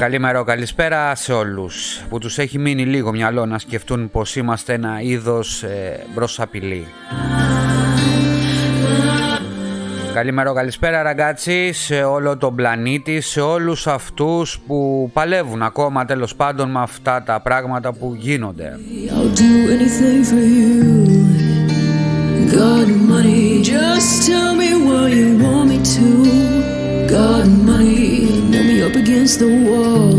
Καλημέρα, καλησπέρα σε όλους που τους έχει μείνει λίγο μυαλό να σκεφτούν πως είμαστε ένα είδος ε, μπρος απειλή. Καλημέρα, καλησπέρα ραγκάτσι σε όλο τον πλανήτη, σε όλους αυτούς που παλεύουν ακόμα τέλος πάντων με αυτά τα πράγματα που γίνονται. I'll do anything for you. God and money, just tell me what you want me to. God and money, nail me up against the wall.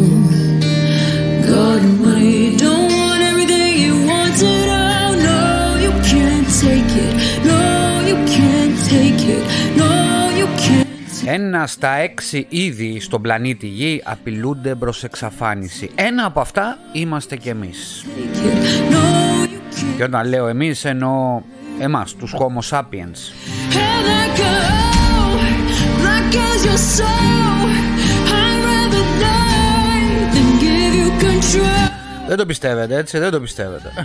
God and money, don't want everything you wanted. Oh no, you can't take it. No, you can't take it. No, you can't. Ένα στα έξι είδη στον πλανήτη Γη απειλούνται προς εξαφάνιση. Ένα από αυτά είμαστε κι εμείς. Take it. No, you can't. Και όταν λέω εμείς εννοώ εμάς, τους Homo sapiens. Have that go, black as your soul. Δεν το πιστεύετε έτσι, δεν το πιστεύετε. Ε,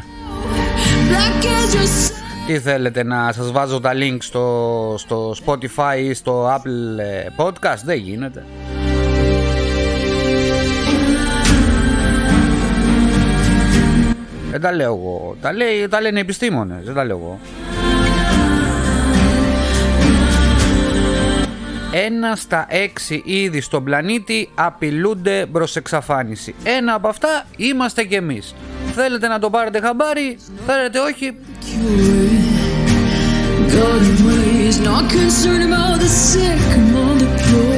Black as your soul. Τι θέλετε να σας βάζω τα link στο, στο Spotify ή στο Apple ε, Podcast, δεν γίνεται. Δεν τα λέω εγώ, τα, λέει, τα λένε οι επιστήμονες, δεν τα λέω εγώ. Ένα στα έξι είδη στον πλανήτη απειλούνται προς εξαφάνιση. Ένα από αυτά είμαστε κι εμείς. Θέλετε να το πάρετε χαμπάρι, θέλετε όχι, God and money is not concerned about the sick or the poor.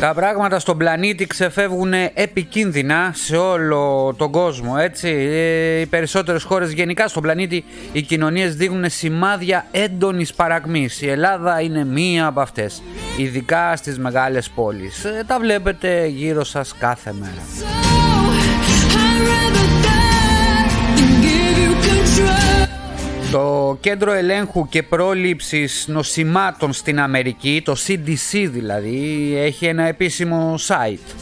Τα πράγματα στον πλανήτη ξεφεύγουν επικίνδυνα σε όλο τον κόσμο, έτσι. Ε, Οι περισσότερες χώρες γενικά στον πλανήτη οι κοινωνίες δείχνουν σημάδια έντονης παρακμής. Η Ελλάδα είναι μία από αυτές, ειδικά στις μεγάλες πόλεις. Ε, Τα βλέπετε γύρω σας κάθε μέρα. Το Κέντρο Ελέγχου και Πρόληψης Νοσημάτων στην Αμερική, το CDC δηλαδή, έχει ένα επίσημο site.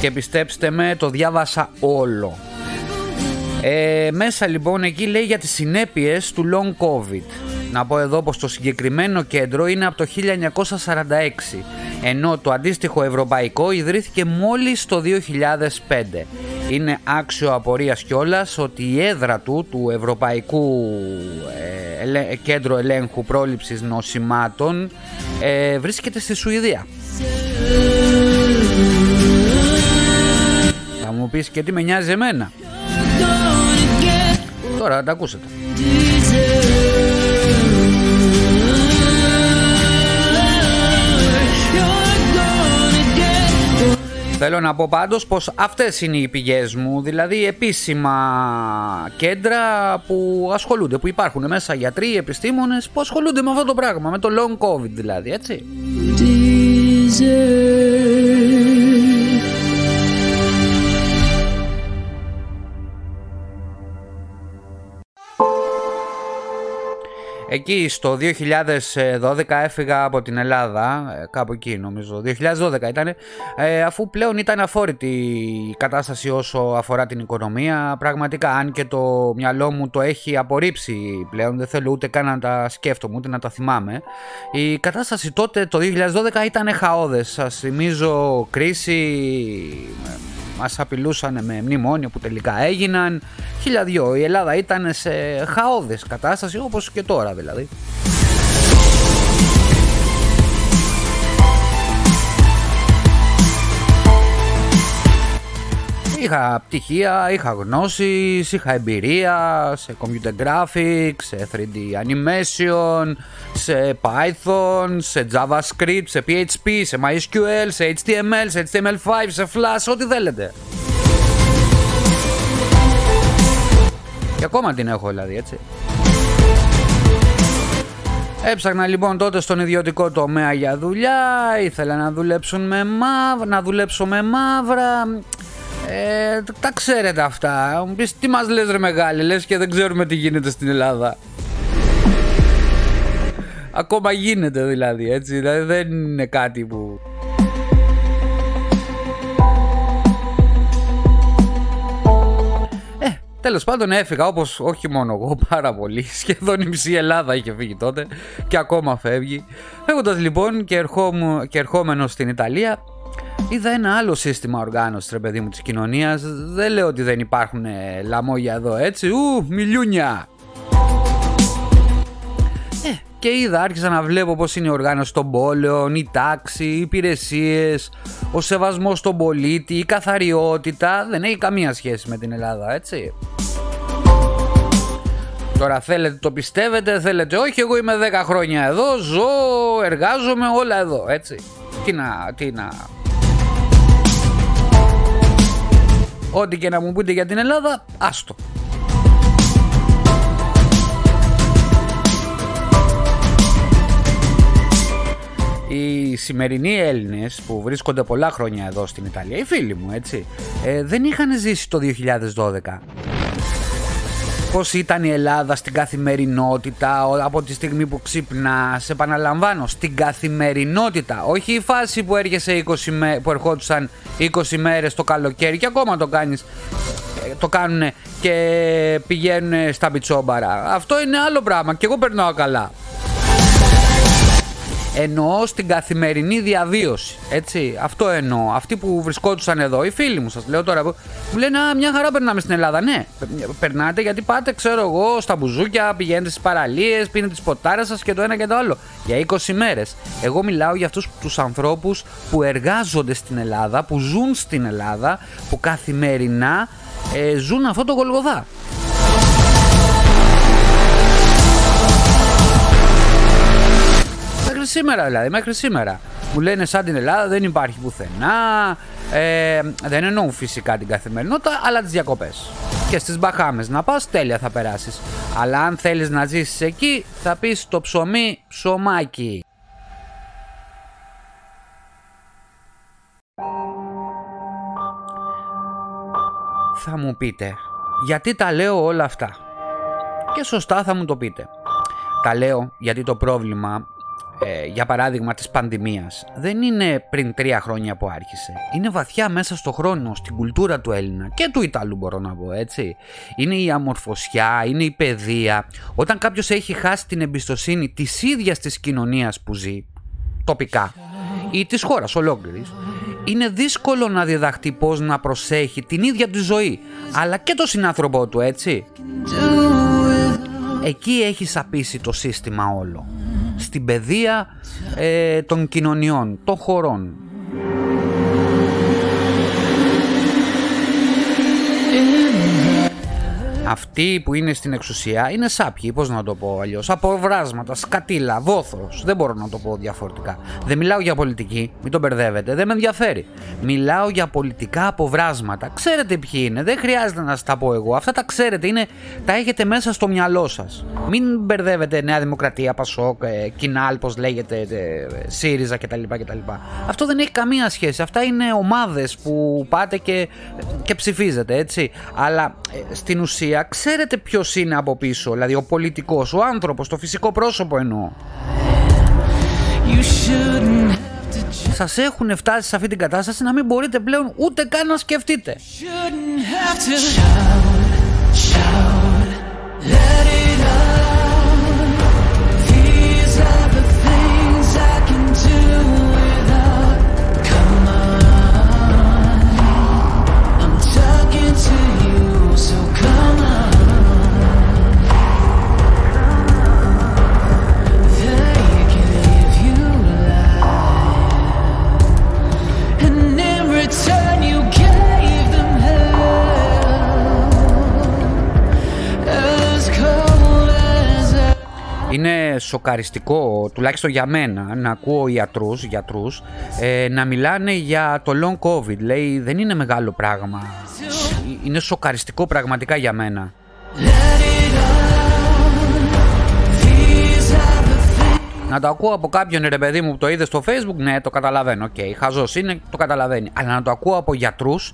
Και πιστέψτε με, το διάβασα όλο. Ε, μέσα λοιπόν εκεί λέει για τις συνέπειες του long covid. Να πω εδώ πως το συγκεκριμένο κέντρο είναι από το 1946 ενώ το αντίστοιχο ευρωπαϊκό ιδρύθηκε μόλις το 2005. Είναι άξιο απορίας κιόλας ότι η έδρα του, του Ευρωπαϊκού ε, Ελε- Κέντρο Ελέγχου Πρόληψης Νοσημάτων ε, βρίσκεται στη Σουηδία. Θα μου πεις και τι με νοιάζει εμένα; Gonna get Τώρα θα τα ακούσετε. Θέλω να πω πάντως πως αυτές είναι οι πηγές μου, δηλαδή επίσημα κέντρα που ασχολούνται, που υπάρχουν μέσα γιατροί, επιστήμονες που ασχολούνται με αυτό το πράγμα, με το long covid δηλαδή, έτσι. Εκεί στο 2012 έφυγα από την Ελλάδα, ε, κάπου εκεί νομίζω, 2012 ήταν, αφού πλέον ήταν αφόρητη η κατάσταση όσο αφορά την οικονομία. Πραγματικά, αν και το μυαλό μου το έχει απορρίψει πλέον, δεν θέλω ούτε καν να τα σκέφτομαι, ούτε να τα θυμάμαι. Η κατάσταση τότε, το 2012, ήταν χαόδες. Σας θυμίζω κρίση, μας απειλούσαν με μνημόνιο που τελικά έγιναν. Χιλιαδιό. Η Ελλάδα ήταν σε χαόδες κατάσταση όπως και τώρα δηλαδή. Είχα πτυχία, είχα γνώσεις, είχα εμπειρία σε computer graphics, σε 3D animation, σε Python, σε JavaScript, σε PHP, σε MySQL, σε HTML, σε HTML5, σε Flash, ό,τι θέλετε. Και ακόμα την έχω δηλαδή, έτσι. Έψαχνα λοιπόν τότε στον ιδιωτικό τομέα για δουλειά, ήθελα να δουλέψουν με μαύρα, να δουλέψω με μαύρα. Ε, τα ξέρετε αυτά. Μου πεις τι μας λες ρε μεγάλη, λες και δεν ξέρουμε τι γίνεται στην Ελλάδα. Ακόμα γίνεται δηλαδή, έτσι. Δηλαδή δεν είναι κάτι που... Τέλος πάντων έφυγα όπως όχι μόνο εγώ, πάρα πολύ. Σχεδόν η μισή Ελλάδα είχε φύγει τότε και ακόμα φεύγει. Φεύγοντας λοιπόν και, ερχόμου, και ερχόμενος στην Ιταλία, είδα ένα άλλο σύστημα οργάνωσης, ρε παιδί μου, της κοινωνίας. Δεν λέω ότι δεν υπάρχουν ε, λαμόγια εδώ έτσι. Ου, μιλιούνια! Ε, και είδα, άρχισα να βλέπω πώς είναι η οργάνωση των πόλεων, η τάξη, οι υπηρεσίες, ο σεβασμός στον πολίτη, η καθαριότητα. Δεν έχει καμία σχέση με την Ελλάδα, έτσι. Τώρα θέλετε το πιστεύετε, θέλετε όχι, εγώ είμαι 10 χρόνια εδώ, ζω, εργάζομαι όλα εδώ, έτσι. Τι να, τι να... Ό,τι και να μου πείτε για την Ελλάδα, άστο. οι σημερινοί Έλληνες που βρίσκονται πολλά χρόνια εδώ στην Ιταλία, οι φίλοι μου έτσι, ε, δεν είχαν ζήσει το 2012. Πώς ήταν η Ελλάδα στην καθημερινότητα από τη στιγμή που ξυπνάς, επαναλαμβάνω, στην καθημερινότητα, όχι η φάση που, έρχεσαι 20 με, που ερχόντουσαν 20 μέρες το καλοκαίρι και ακόμα το κάνεις ε, το κάνουν και πηγαίνουν στα μπιτσόμπαρα. Αυτό είναι άλλο πράγμα και εγώ περνάω καλά. Εννοώ στην καθημερινή διαβίωση. Έτσι, αυτό εννοώ. Αυτοί που βρισκόντουσαν εδώ, οι φίλοι μου, σας λέω τώρα, μου λένε Α, μια χαρά περνάμε στην Ελλάδα. Ναι, περνάτε γιατί πάτε, ξέρω εγώ, στα μπουζούκια, πηγαίνετε στις παραλίες, πίνετε τις ποτάρες σας και το ένα και το άλλο. Για 20 μέρες. Εγώ μιλάω για αυτούς τους ανθρώπους που εργάζονται στην Ελλάδα, που ζουν στην Ελλάδα, που καθημερινά ε, ζουν αυτό το γολγοδά. Σήμερα δηλαδή, μέχρι σήμερα. Μου λένε σαν την Ελλάδα δεν υπάρχει πουθενά. Ε, δεν εννοούν φυσικά την καθημερινότητα, αλλά τις διακοπές. Και στις Μπαχάμες να πας, τέλεια θα περάσεις. Αλλά αν θέλεις να ζήσεις εκεί, θα πεις το ψωμί ψωμάκι. Θα μου πείτε, γιατί τα λέω όλα αυτά; Και σωστά θα μου το πείτε. Τα λέω γιατί το πρόβλημα ε, για παράδειγμα της πανδημίας δεν είναι πριν τρία χρόνια που άρχισε. Είναι βαθιά μέσα στο χρόνο, στην κουλτούρα του Έλληνα και του Ιταλού μπορώ να πω έτσι. Είναι η αμορφωσιά, είναι η παιδεία. Όταν κάποιος έχει χάσει την εμπιστοσύνη της ίδιας της κοινωνίας που ζει, τοπικά, ή της χώρας ολόκληρης, είναι δύσκολο να διδαχτεί πώς να προσέχει την ίδια τη ζωή, αλλά και το συνάνθρωπό του, έτσι. Εκεί έχει σαπίσει το σύστημα όλο στην παιδεία ε, των κοινωνιών, των χωρών. Αυτοί που είναι στην εξουσία είναι σάπιοι, πώς να το πω αλλιώς. Αποβράσματα, σκατήλα, βόθρο. Δεν μπορώ να το πω διαφορετικά. Δεν μιλάω για πολιτική, μην τον μπερδεύετε, δεν με ενδιαφέρει. Μιλάω για πολιτικά αποβράσματα. Ξέρετε ποιοι είναι, δεν χρειάζεται να σας τα πω εγώ. Αυτά τα ξέρετε, είναι, τα έχετε μέσα στο μυαλό σας. Μην μπερδεύετε Νέα Δημοκρατία, Πασόκ, ε, Κινάλ, πώς λέγεται, ε, ΣΥΡΙΖΑ κτλ, κτλ. Αυτό δεν έχει καμία σχέση. Αυτά είναι ομάδες που πάτε και, και ψηφίζετε, έτσι. Αλλά ε, στην ουσία ξέρετε ποιος είναι από πίσω, δηλαδή ο πολιτικός, ο άνθρωπος, το φυσικό πρόσωπο εννοώ. Σας έχουν φτάσει σε αυτή την κατάσταση να μην μπορείτε πλέον ούτε καν να σκεφτείτε. Είναι σοκαριστικό, τουλάχιστον για μένα, να ακούω ιατρούς, γιατρούς ε, να μιλάνε για το long covid. Λέει δεν είναι μεγάλο πράγμα. Είναι σοκαριστικό πραγματικά για μένα. Να το ακούω από κάποιον ρε παιδί μου που το είδε στο facebook, ναι το καταλαβαίνω, OK, okay, χαζός είναι, το καταλαβαίνει. Αλλά να το ακούω από γιατρούς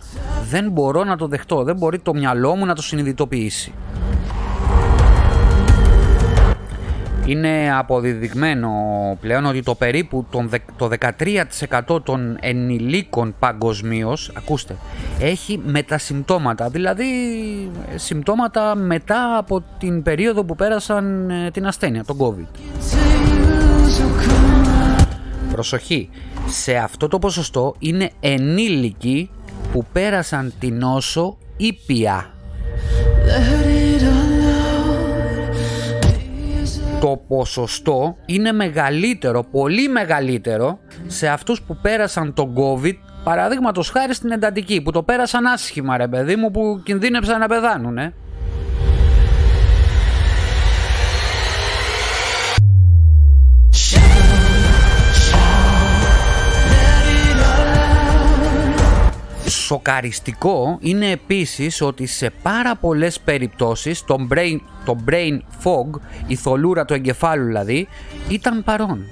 δεν μπορώ να το δεχτώ, δεν μπορεί το μυαλό μου να το συνειδητοποιήσει. Είναι αποδεδειγμένο πλέον ότι το περίπου τον δε- το 13% των ενηλίκων παγκοσμίως, ακούστε, έχει μετασυμπτώματα, δηλαδή ε, συμπτώματα μετά από την περίοδο που πέρασαν ε, την ασθένεια, τον COVID. Προσοχή, σε αυτό το ποσοστό είναι ενήλικοι που πέρασαν την νόσο ήπια. Το ποσοστό είναι μεγαλύτερο, πολύ μεγαλύτερο σε αυτούς που πέρασαν τον COVID Παραδείγματος χάρη στην εντατική που το πέρασαν άσχημα ρε παιδί μου που κινδύνεψαν να πεθάνουν ε. Σοκαριστικό είναι επίσης ότι σε πάρα πολλές περιπτώσεις το brain, το brain fog, η θολούρα του εγκεφάλου δηλαδή, ήταν παρόν.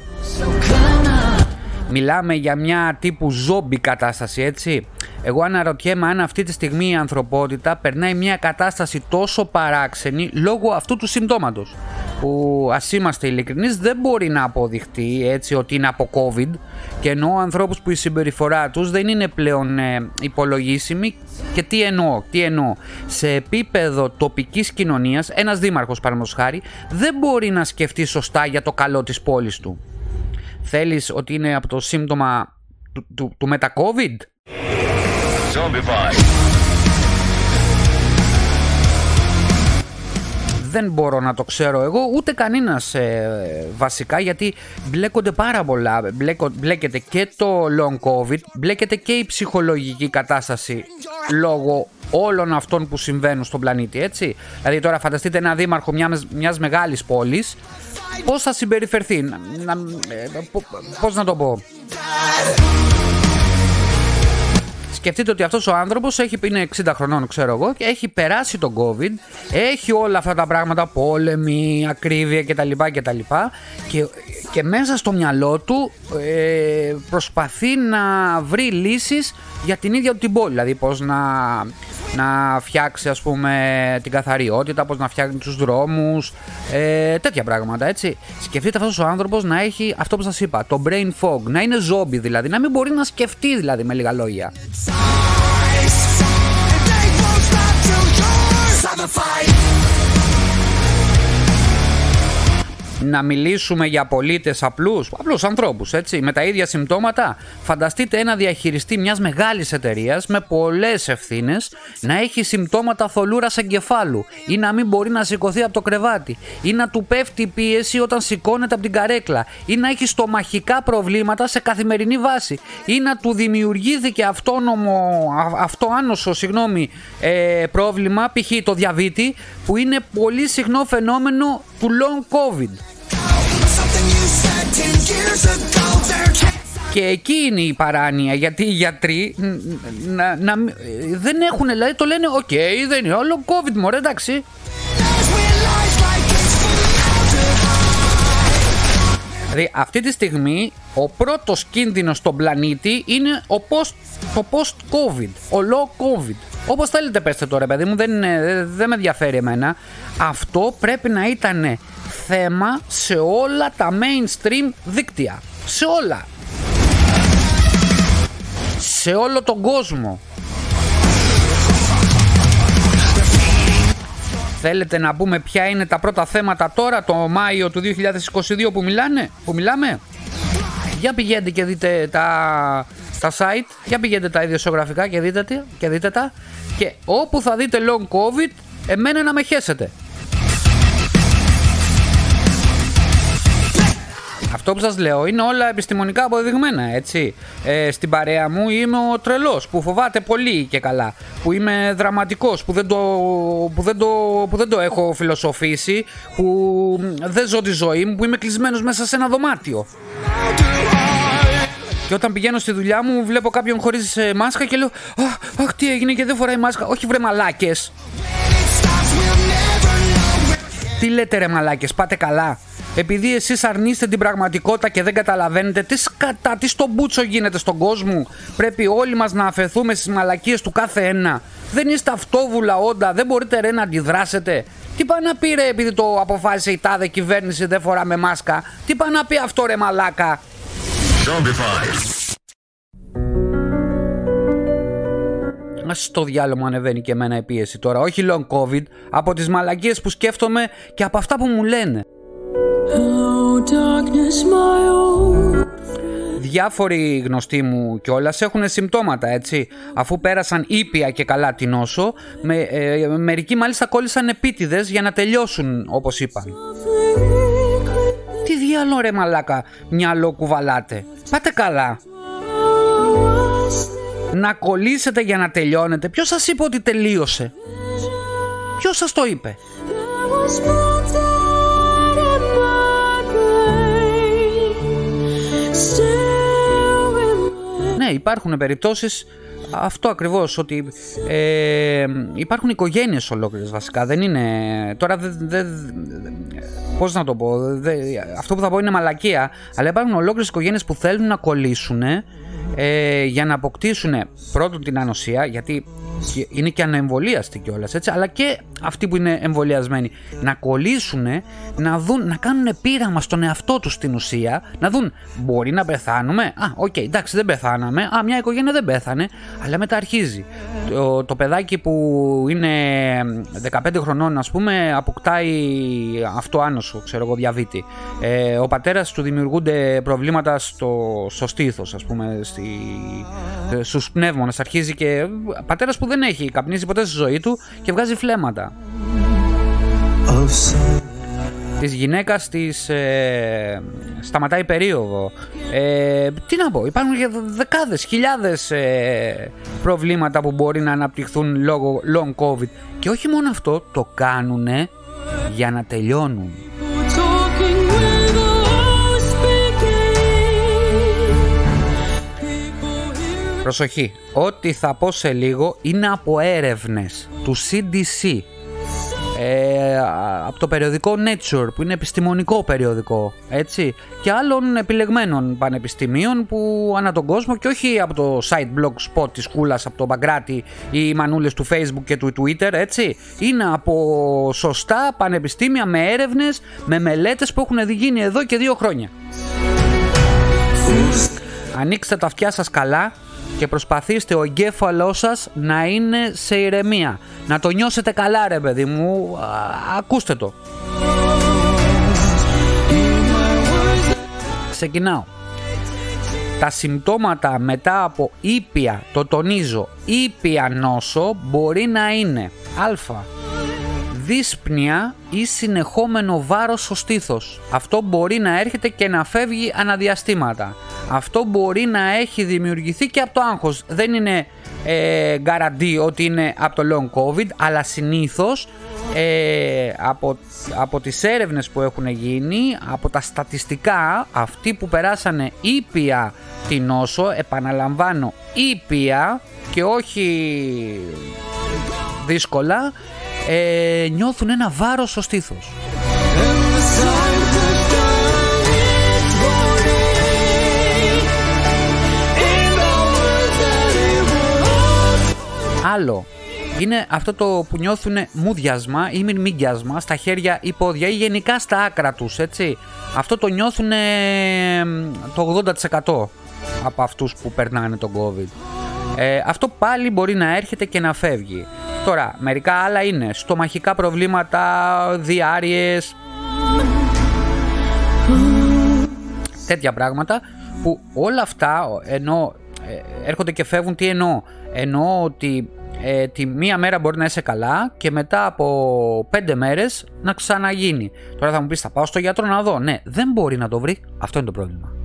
Μιλάμε για μια τύπου ζόμπι κατάσταση, έτσι. Εγώ αναρωτιέμαι αν αυτή τη στιγμή η ανθρωπότητα περνάει μια κατάσταση τόσο παράξενη λόγω αυτού του συμπτώματος. Που ας είμαστε ειλικρινείς δεν μπορεί να αποδειχτεί έτσι ότι είναι από COVID και εννοώ ανθρώπους που η συμπεριφορά τους δεν είναι πλέον ε, υπολογίσιμη και τι εννοώ, τι εννοώ. Σε επίπεδο τοπικής κοινωνίας ένας δήμαρχος παραδείγματος χάρη δεν μπορεί να σκεφτεί σωστά για το καλό της πόλης του. Θέλεις ότι είναι από το σύμπτωμα του, του, του μετα-COVID? Δεν μπορώ να το ξέρω εγώ, ούτε κανένας ε, βασικά, γιατί μπλέκονται πάρα πολλά. Μπλέκω, μπλέκεται και το long COVID, μπλέκεται και η ψυχολογική κατάσταση λόγω όλων αυτών που συμβαίνουν στον πλανήτη, έτσι. Δηλαδή τώρα φανταστείτε ένα δήμαρχο μιας, μιας μεγάλης πόλης, πώς θα συμπεριφερθεί, να, να, ε, πο- πώς να το πω; Σκεφτείτε ότι αυτός ο άνθρωπος έχει, είναι 60 χρονών ξέρω εγώ και έχει περάσει τον COVID, έχει όλα αυτά τα πράγματα, πόλεμη, ακρίβεια κτλ. κτλ και, και μέσα στο μυαλό του ε, προσπαθεί να βρει λύσεις για την ίδια του την πόλη. Δηλαδή πώς να, να φτιάξει ας πούμε την καθαριότητα, πώς να φτιάξει τους δρόμους, ε, τέτοια πράγματα έτσι. Σκεφτείτε αυτός ο άνθρωπος να έχει αυτό που σας είπα, το brain fog, να είναι ζόμπι δηλαδή, να μην μπορεί να σκεφτεί δηλαδή με λίγα λόγια. Sacrifice. Να μιλήσουμε για πολίτες απλούς, απλούς ανθρώπους, έτσι, με τα ίδια συμπτώματα. Φανταστείτε ένα διαχειριστή μιας μεγάλης εταιρείας με πολλές ευθύνες να έχει συμπτώματα θολούρας εγκεφάλου ή να μην μπορεί να σηκωθεί από το κρεβάτι ή να του πέφτει η πίεση όταν σηκώνεται από την καρέκλα ή να έχει στομαχικά προβλήματα σε καθημερινή βάση ή να του δημιουργήθηκε αυτόνομο, α- αυτό άνοσο, συγγνώμη, ε, πρόβλημα, π.χ. το διαβήτη, που είναι πολύ συχνό φαινόμενο του long covid. Και εκεί είναι η παράνοια, γιατί οι γιατροί ν- να, να, μ- ε, δεν έχουν, δηλαδή το λένε, οκ, δεν είναι όλο COVID, μωρέ, εντάξει. Δηλαδή αυτή τη στιγμή ο πρώτος κίνδυνος στον πλανήτη είναι ο post, το post-COVID, ο long COVID. Όπως θέλετε πέστε τώρα παιδί μου, δεν, είναι- δεν- δεν με ενδιαφέρει εμένα. Αυτό πρέπει να ήταν θέμα σε όλα τα mainstream δίκτυα. Σε όλα. Σε όλο τον κόσμο. Θέλετε να πούμε ποια είναι τα πρώτα θέματα τώρα, το Μάιο του 2022 που, μιλάνε, που μιλάμε; Για πηγαίνετε και δείτε τα, τα site, για πηγαίνετε τα ιδιοσιογραφικά και δείτε, τι- και δείτε τα. Και όπου θα δείτε long covid, εμένα να με χέσετε. Αυτό που σας λέω είναι όλα επιστημονικά αποδεδειγμένα, έτσι. Ε, στην παρέα μου είμαι ο τρελός που φοβάται πολύ και καλά. Που είμαι δραματικός, που δεν το, που δεν το, που δεν το έχω φιλοσοφήσει, που δεν ζω τη ζωή μου, που είμαι κλεισμένος μέσα σε ένα δωμάτιο. Και όταν πηγαίνω στη δουλειά μου, βλέπω κάποιον χωρίς ε, μάσκα και λέω Αχ, αχ, τι έγινε και δεν φοράει μάσκα. Όχι, βρε μαλάκες. Τι λέτε ρε μαλάκες, πάτε καλά. Επειδή εσείς αρνείστε την πραγματικότητα και δεν καταλαβαίνετε τι σκατά, τι στο μπούτσο γίνεται στον κόσμο. Πρέπει όλοι μας να αφαιθούμε στις μαλακίες του κάθε ένα. Δεν είστε αυτόβουλα όντα, δεν μπορείτε ρε να αντιδράσετε. Τι πάει να πει ρε επειδή το αποφάσισε η τάδε κυβέρνηση δεν φοράμε μάσκα. Τι πάει να πει αυτό ρε μαλάκα. Α στο διάλογο μου ανεβαίνει και εμένα η πίεση τώρα. Όχι long covid, από τις μαλακίες που σκέφτομαι και από αυτά που μου λένε. Διάφοροι γνωστοί μου κιόλας έχουν συμπτώματα έτσι. Αφού πέρασαν ήπια και καλά την νόσο, με, ε, μερικοί μάλιστα κόλλησαν επίτηδες για να τελειώσουν όπως είπαν. Τι διάλογο ρε μαλάκα, μυαλό κουβαλάτε. Πάτε καλά. Να κολλήσετε για να τελειώνετε. Ποιος σας είπε ότι τελείωσε; Ποιος σας το είπε; Ναι, υπάρχουν περιπτώσεις αυτό ακριβώς ότι ε, υπάρχουν οικογένειες ολόκληρες βασικά. Δεν είναι τώρα δεν, δεν, πώς να το πω αυτό που θα πω είναι μαλακία αλλά υπάρχουν ολόκληρες οικογένειες που θέλουν να κολλήσουν ε, για να αποκτήσουν πρώτον την ανοσία γιατί είναι και ανεμβολίαστοι κιόλας, έτσι, αλλά και αυτοί που είναι εμβολιασμένοι να κολλήσουν, να, δουν, να κάνουν πείραμα στον εαυτό τους στην ουσία, να δουν μπορεί να πεθάνουμε. Α, OK, okay, εντάξει, δεν πεθάναμε. Α, μια οικογένεια δεν πέθανε, αλλά μετά αρχίζει. Το, το παιδάκι που είναι 15 χρονών, ας πούμε, αποκτάει αυτό άνοσο, ξέρω εγώ, διαβήτη. Ε, ο πατέρας του δημιουργούνται προβλήματα στο, στο στήθος, ας πούμε, στη, στους πνεύμονες. Αρχίζει και. Πατέρας που δεν έχει καπνίσει ποτέ στη ζωή του και βγάζει φλέματα. Της γυναίκας της ε, σταματάει περίοδο. Ε, τι να πω, υπάρχουν δεκάδες, χιλιάδες ε, προβλήματα που μπορεί να αναπτυχθούν λόγω long covid. Και όχι μόνο αυτό, το κάνουν για να τελειώνουν. Προσοχή, ό,τι θα πω σε λίγο είναι από έρευνες του CDC ε, από το περιοδικό Nature που είναι επιστημονικό περιοδικό έτσι. Και άλλων επιλεγμένων πανεπιστημίων που ανά τον κόσμο και όχι από το site blog spot της Κούλας από το Μπαγκράτη ή οι μανούλες του Facebook και του Twitter έτσι. Είναι από σωστά πανεπιστήμια με έρευνες με μελέτες που έχουν γίνει εδώ και δύο χρόνια. Ανοίξτε τα αυτιά σας καλά και προσπαθήστε ο εγκέφαλός σας να είναι σε ηρεμία. Να το νιώσετε καλά ρε παιδί μου, ακούστε το. Ξεκινάω. Τα συμπτώματα μετά από ήπια, το τονίζω, ήπια νόσο μπορεί να είναι α. Δύσπνοια ή συνεχόμενο βάρος στο στήθος. Αυτό μπορεί να έρχεται και να φεύγει αναδιαστήματα αυτό μπορεί να έχει δημιουργηθεί και από το άγχος. Δεν είναι ε, ότι είναι από το long covid, αλλά συνήθως ε, από, από τις έρευνες που έχουν γίνει, από τα στατιστικά, αυτοί που περάσανε ήπια την νόσο, επαναλαμβάνω ήπια και όχι δύσκολα, ε, νιώθουν ένα βάρος στο στήθος. Άλλο είναι αυτό το που νιώθουν μουδιασμα ή μυρμήγκιασμα στα χέρια ή πόδια ή γενικά στα άκρα τους, έτσι. Αυτό το νιώθουν το 80% από αυτούς που περνάνε τον COVID. Ε, αυτό πάλι μπορεί να έρχεται και να φεύγει. Τώρα, μερικά άλλα είναι στομαχικά προβλήματα, διάρειες, τέτοια πράγματα που όλα αυτά ενώ ε, έρχονται και φεύγουν τι εννοώ; Εννοώ ότι ε, τη μία μέρα μπορεί να είσαι καλά και μετά από πέντε μέρες να ξαναγίνει. Τώρα θα μου πεις θα πάω στο γιατρό να δω. Ναι, δεν μπορεί να το βρει. Αυτό είναι το πρόβλημα.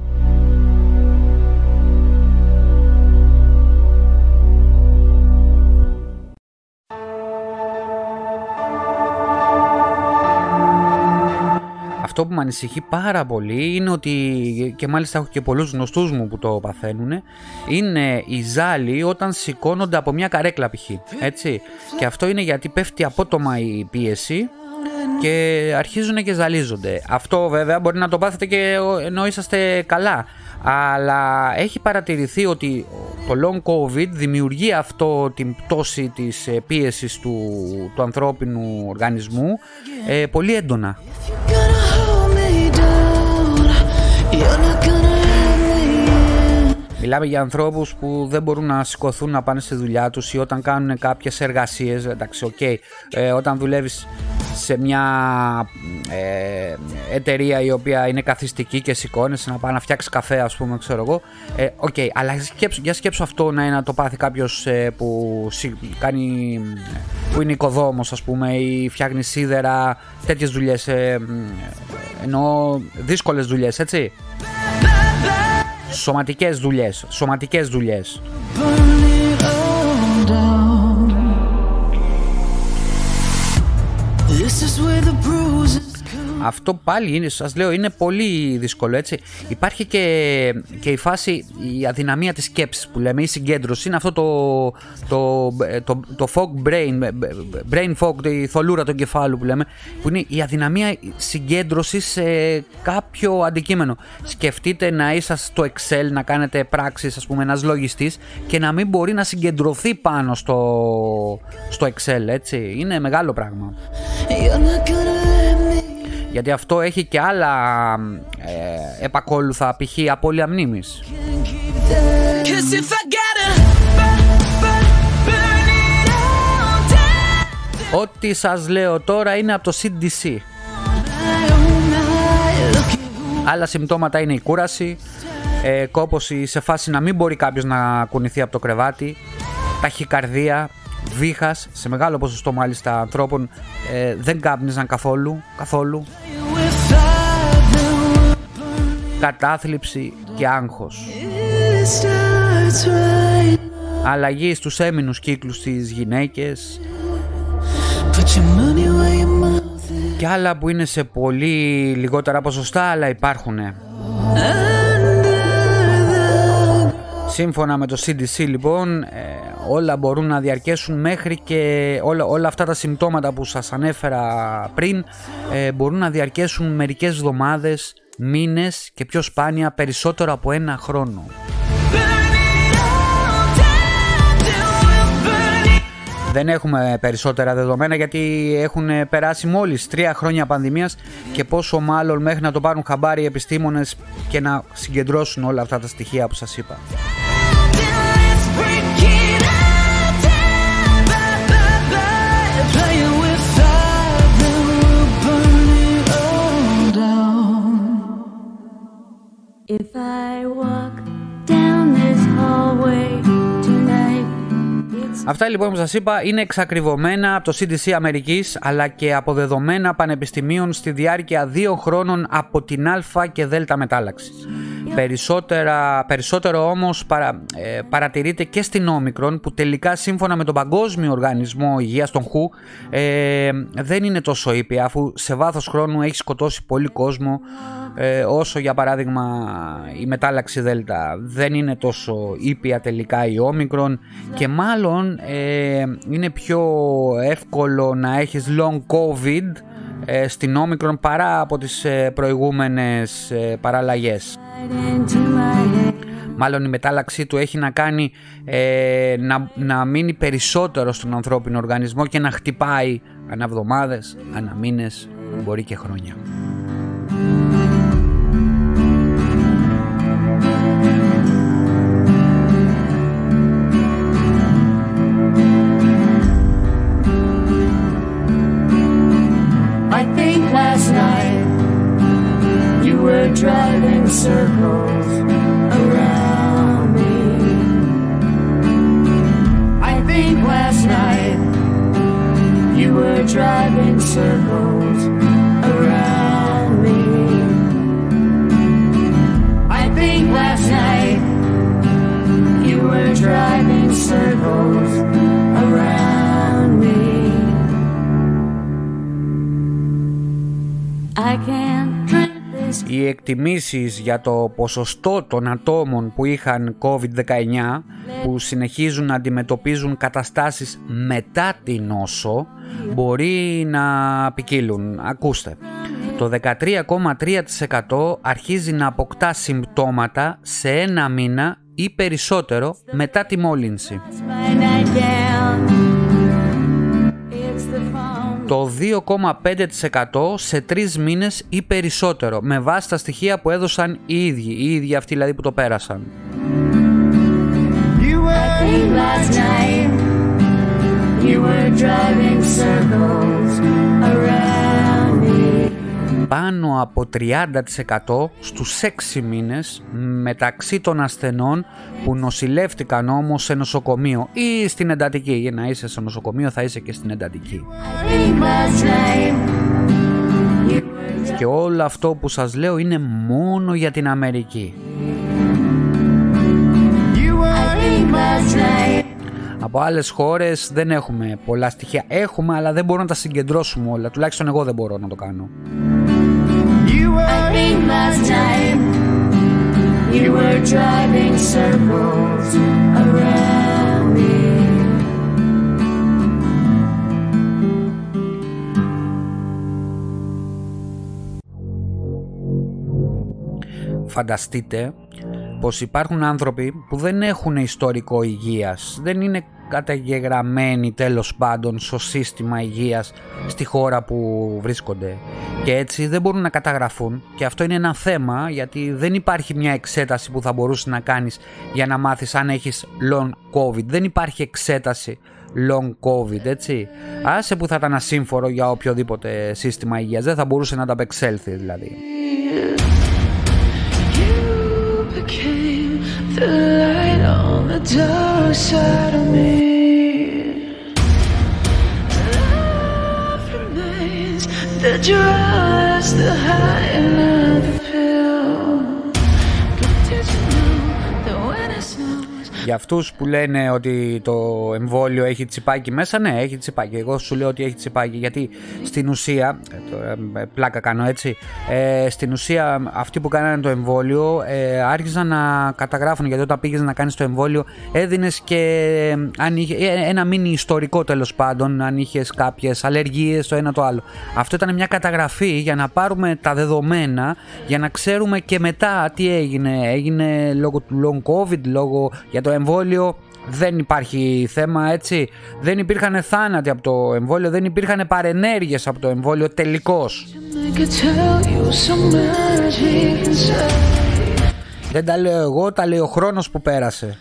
Αυτό που με ανησυχεί πάρα πολύ είναι ότι και μάλιστα έχω και πολλούς γνωστούς μου που το παθαίνουν είναι οι ζάλοι όταν σηκώνονται από μια καρέκλα π.χ. Έτσι. Και αυτό είναι γιατί πέφτει απότομα η πίεση και αρχίζουν και ζαλίζονται. Αυτό βέβαια μπορεί να το πάθετε και ενώ είσαστε καλά. Αλλά έχει παρατηρηθεί ότι το long covid δημιουργεί αυτό την πτώση της ε, πίεσης του, του ανθρώπινου οργανισμού ε, πολύ έντονα. Μιλάμε για ανθρώπους που δεν μπορούν να σηκωθούν να πάνε στη δουλειά τους ή όταν κάνουν κάποιες εργασίες, εντάξει, οκ, ε, όταν δουλεύεις σε μια ε, εταιρεία η οποία είναι καθιστική και σηκώνεσαι να πάει να φτιάξεις καφέ, ας πούμε, ξέρω εγώ. Ε, OK, okay, αλλά σκέψου, για σκέψου αυτό να, είναι, να το πάθει κάποιος ε, που, κάνει, που είναι οικοδόμος, ας πούμε, ή φτιάχνει σίδερα, τέτοιες δουλειές. Ε, εννοώ δύσκολες δουλειές, έτσι. Σωματικές δουλειές, σωματικές δουλειές. This is with a bruise Αυτό πάλι είναι, σας λέω, είναι πολύ δύσκολο έτσι. Υπάρχει και, και η φάση, η αδυναμία της σκέψης που λέμε, η συγκέντρωση, είναι αυτό το, το, το, το fog brain, brain fog, η θολούρα του κεφάλου που λέμε, που είναι η αδυναμία συγκέντρωσης σε κάποιο αντικείμενο. Σκεφτείτε να είσαστε στο Excel, να κάνετε πράξεις, ας πούμε, ένας λογιστής και να μην μπορεί να συγκεντρωθεί πάνω στο, στο Excel, έτσι. Είναι μεγάλο πράγμα. Γιατί αυτό έχει και άλλα ε, επακόλουθα, π.χ. απώλεια μνήμης. Ό,τι σας λέω τώρα είναι από το CDC. Άλλα συμπτώματα είναι η κούραση, ε, κόπωση σε φάση να μην μπορεί κάποιος να κουνηθεί από το κρεβάτι, ταχυκαρδία, βήχας, σε μεγάλο ποσοστό μάλιστα ανθρώπων ε, δεν κάπνιζαν καθόλου, καθόλου. Κατάθλιψη και άγχος. Αλλαγή στους έμεινους κύκλους στις γυναίκες και άλλα που είναι σε πολύ λιγότερα ποσοστά αλλά υπάρχουν. Σύμφωνα με το CDC λοιπόν ε, όλα μπορούν να διαρκέσουν μέχρι και όλα, όλα αυτά τα συμπτώματα που σας ανέφερα πριν ε, μπορούν να διαρκέσουν μερικές εβδομάδες, μήνες και πιο σπάνια περισσότερο από ένα χρόνο. Δεν έχουμε περισσότερα δεδομένα γιατί έχουν περάσει μόλις τρία χρόνια πανδημίας και πόσο μάλλον μέχρι να το πάρουν χαμπάρι οι επιστήμονες και να συγκεντρώσουν όλα αυτά τα στοιχεία που σας είπα. If I walk down this hallway Αυτά λοιπόν που σας είπα είναι εξακριβωμένα από το CDC Αμερικής αλλά και αποδεδομένα πανεπιστημίων στη διάρκεια δύο χρόνων από την Α και Δ μετάλλαξης. Περισσότερα, περισσότερο όμως παρα, ε, παρατηρείται και στην όμικρον που τελικά σύμφωνα με τον Παγκόσμιο Οργανισμό Υγείας των ΧΟΥ ε, δεν είναι τόσο ήπια αφού σε βάθος χρόνου έχει σκοτώσει πολύ κόσμο ε, όσο για παράδειγμα η μετάλλαξη Δέλτα δεν είναι τόσο ήπια τελικά η όμικρον και μάλλον ε, είναι πιο εύκολο να έχεις long covid ε, στην όμικρον παρά από τις ε, προηγούμενες ε, παραλλαγές. Μάλλον η μετάλλαξή του έχει να κάνει να, να μείνει περισσότερο στον ανθρώπινο οργανισμό και να χτυπάει ανά εβδομάδες, ανά μήνες, μπορεί και χρόνια. Circles around me. I think last night you were driving circles οι εκτιμήσεις για το ποσοστό των ατόμων που είχαν COVID-19 που συνεχίζουν να αντιμετωπίζουν καταστάσεις μετά την νόσο μπορεί να ποικίλουν. Ακούστε, το 13,3% αρχίζει να αποκτά συμπτώματα σε ένα μήνα ή περισσότερο μετά τη μόλυνση. Το 2,5% σε τρεις μήνες ή περισσότερο με βάση τα στοιχεία που έδωσαν οι ίδιοι, οι ίδιοι αυτοί δηλαδή που το πέρασαν. Πάνω από 30% στους 6 μήνες μεταξύ των ασθενών που νοσηλεύτηκαν όμως σε νοσοκομείο ή στην εντατική. Για να είσαι σε νοσοκομείο θα είσαι και στην εντατική. Και όλο αυτό που σας λέω είναι μόνο για την Αμερική. Από άλλες χώρες δεν έχουμε πολλά στοιχεία. Έχουμε αλλά δεν μπορούμε να τα συγκεντρώσουμε όλα. Τουλάχιστον εγώ δεν μπορώ να το κάνω. Φανταστείτε πως υπάρχουν άνθρωποι που δεν έχουν ιστορικό υγείας, δεν είναι καταγεγραμμένοι τέλος πάντων στο σύστημα υγείας στη χώρα που βρίσκονται. Και έτσι δεν μπορούν να καταγραφούν. Και αυτό είναι ένα θέμα γιατί δεν υπάρχει μια εξέταση που θα μπορούσε να κάνεις για να μάθεις αν έχεις long covid. Δεν υπάρχει εξέταση long covid έτσι. Άσε που θα ήταν ασύμφορο για οποιοδήποτε σύστημα υγείας. Δεν θα μπορούσε να τα απεξέλθει δηλαδή the dark side of me. Love remains the drives, the high and the Για αυτούς που λένε ότι το εμβόλιο έχει τσιπάκι μέσα, ναι έχει τσιπάκι. Εγώ σου λέω ότι έχει τσιπάκι γιατί στην ουσία, ε, ε, πλάκα κάνω έτσι, ε, στην ουσία αυτοί που κάνανε το εμβόλιο ε, άρχισαν να καταγράφουν γιατί όταν πήγες να κάνεις το εμβόλιο έδινες και αν είχε, ένα μήνυ ιστορικό τέλος πάντων, αν είχες κάποιες αλλεργίες το ένα το άλλο. Αυτό ήταν μια καταγραφή για να πάρουμε τα δεδομένα για να ξέρουμε και μετά τι έγινε. Έγινε λόγω του long covid, λόγω για το εμβόλιο δεν υπάρχει θέμα έτσι. Δεν υπήρχαν θάνατοι από το εμβόλιο, δεν υπήρχαν παρενέργειες από το εμβόλιο τελικώς. Δεν τα λέω εγώ, τα λέει ο χρόνος που πέρασε.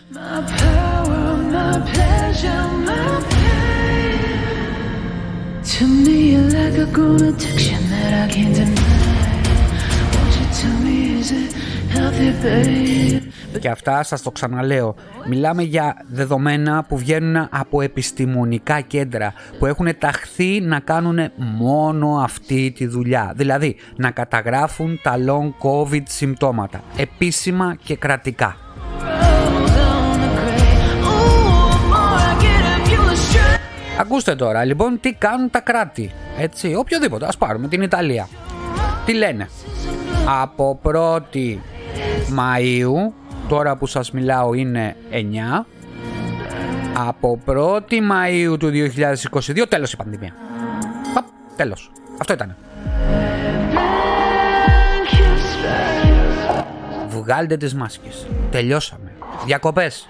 Και αυτά σας το ξαναλέω. Μιλάμε για δεδομένα που βγαίνουν από επιστημονικά κέντρα που έχουν ταχθεί να κάνουν μόνο αυτή τη δουλειά. Δηλαδή να καταγράφουν τα long covid συμπτώματα. Επίσημα και κρατικά. Ακούστε τώρα λοιπόν τι κάνουν τα κράτη. Έτσι, οποιοδήποτε. Ας πάρουμε την Ιταλία. Τι λένε; Από 1η Μαΐου τώρα που σας μιλάω είναι 9 από 1η Μαΐου του 2022 τέλος η πανδημία. Παπ, τέλος. Αυτό ήταν. Βγάλτε τις μάσκες. Τελειώσαμε. Διακοπές.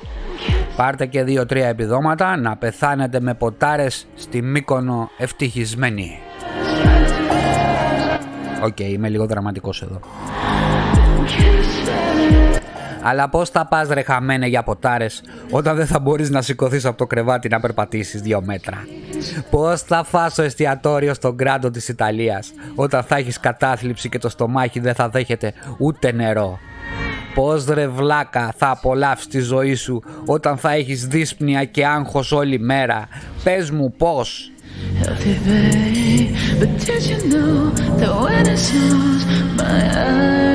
Πάρτε και 2-3 επιδόματα να πεθάνετε με ποτάρες στη Μύκονο ευτυχισμένοι. OK, okay, είμαι λίγο δραματικός εδώ αλλά πώς θα πας ρε χαμένε για ποτάρες όταν δεν θα μπορείς να σηκωθείς από το κρεβάτι να περπατήσεις δύο μέτρα; Πώς θα φας στο εστιατόριο στον κράτο της Ιταλίας όταν θα έχεις κατάθλιψη και το στομάχι δεν θα δέχεται ούτε νερό; Πώς ρε βλάκα θα απολαύσεις τη ζωή σου όταν θα έχεις δύσπνοια και άγχος όλη μέρα; Πες μου πώς. you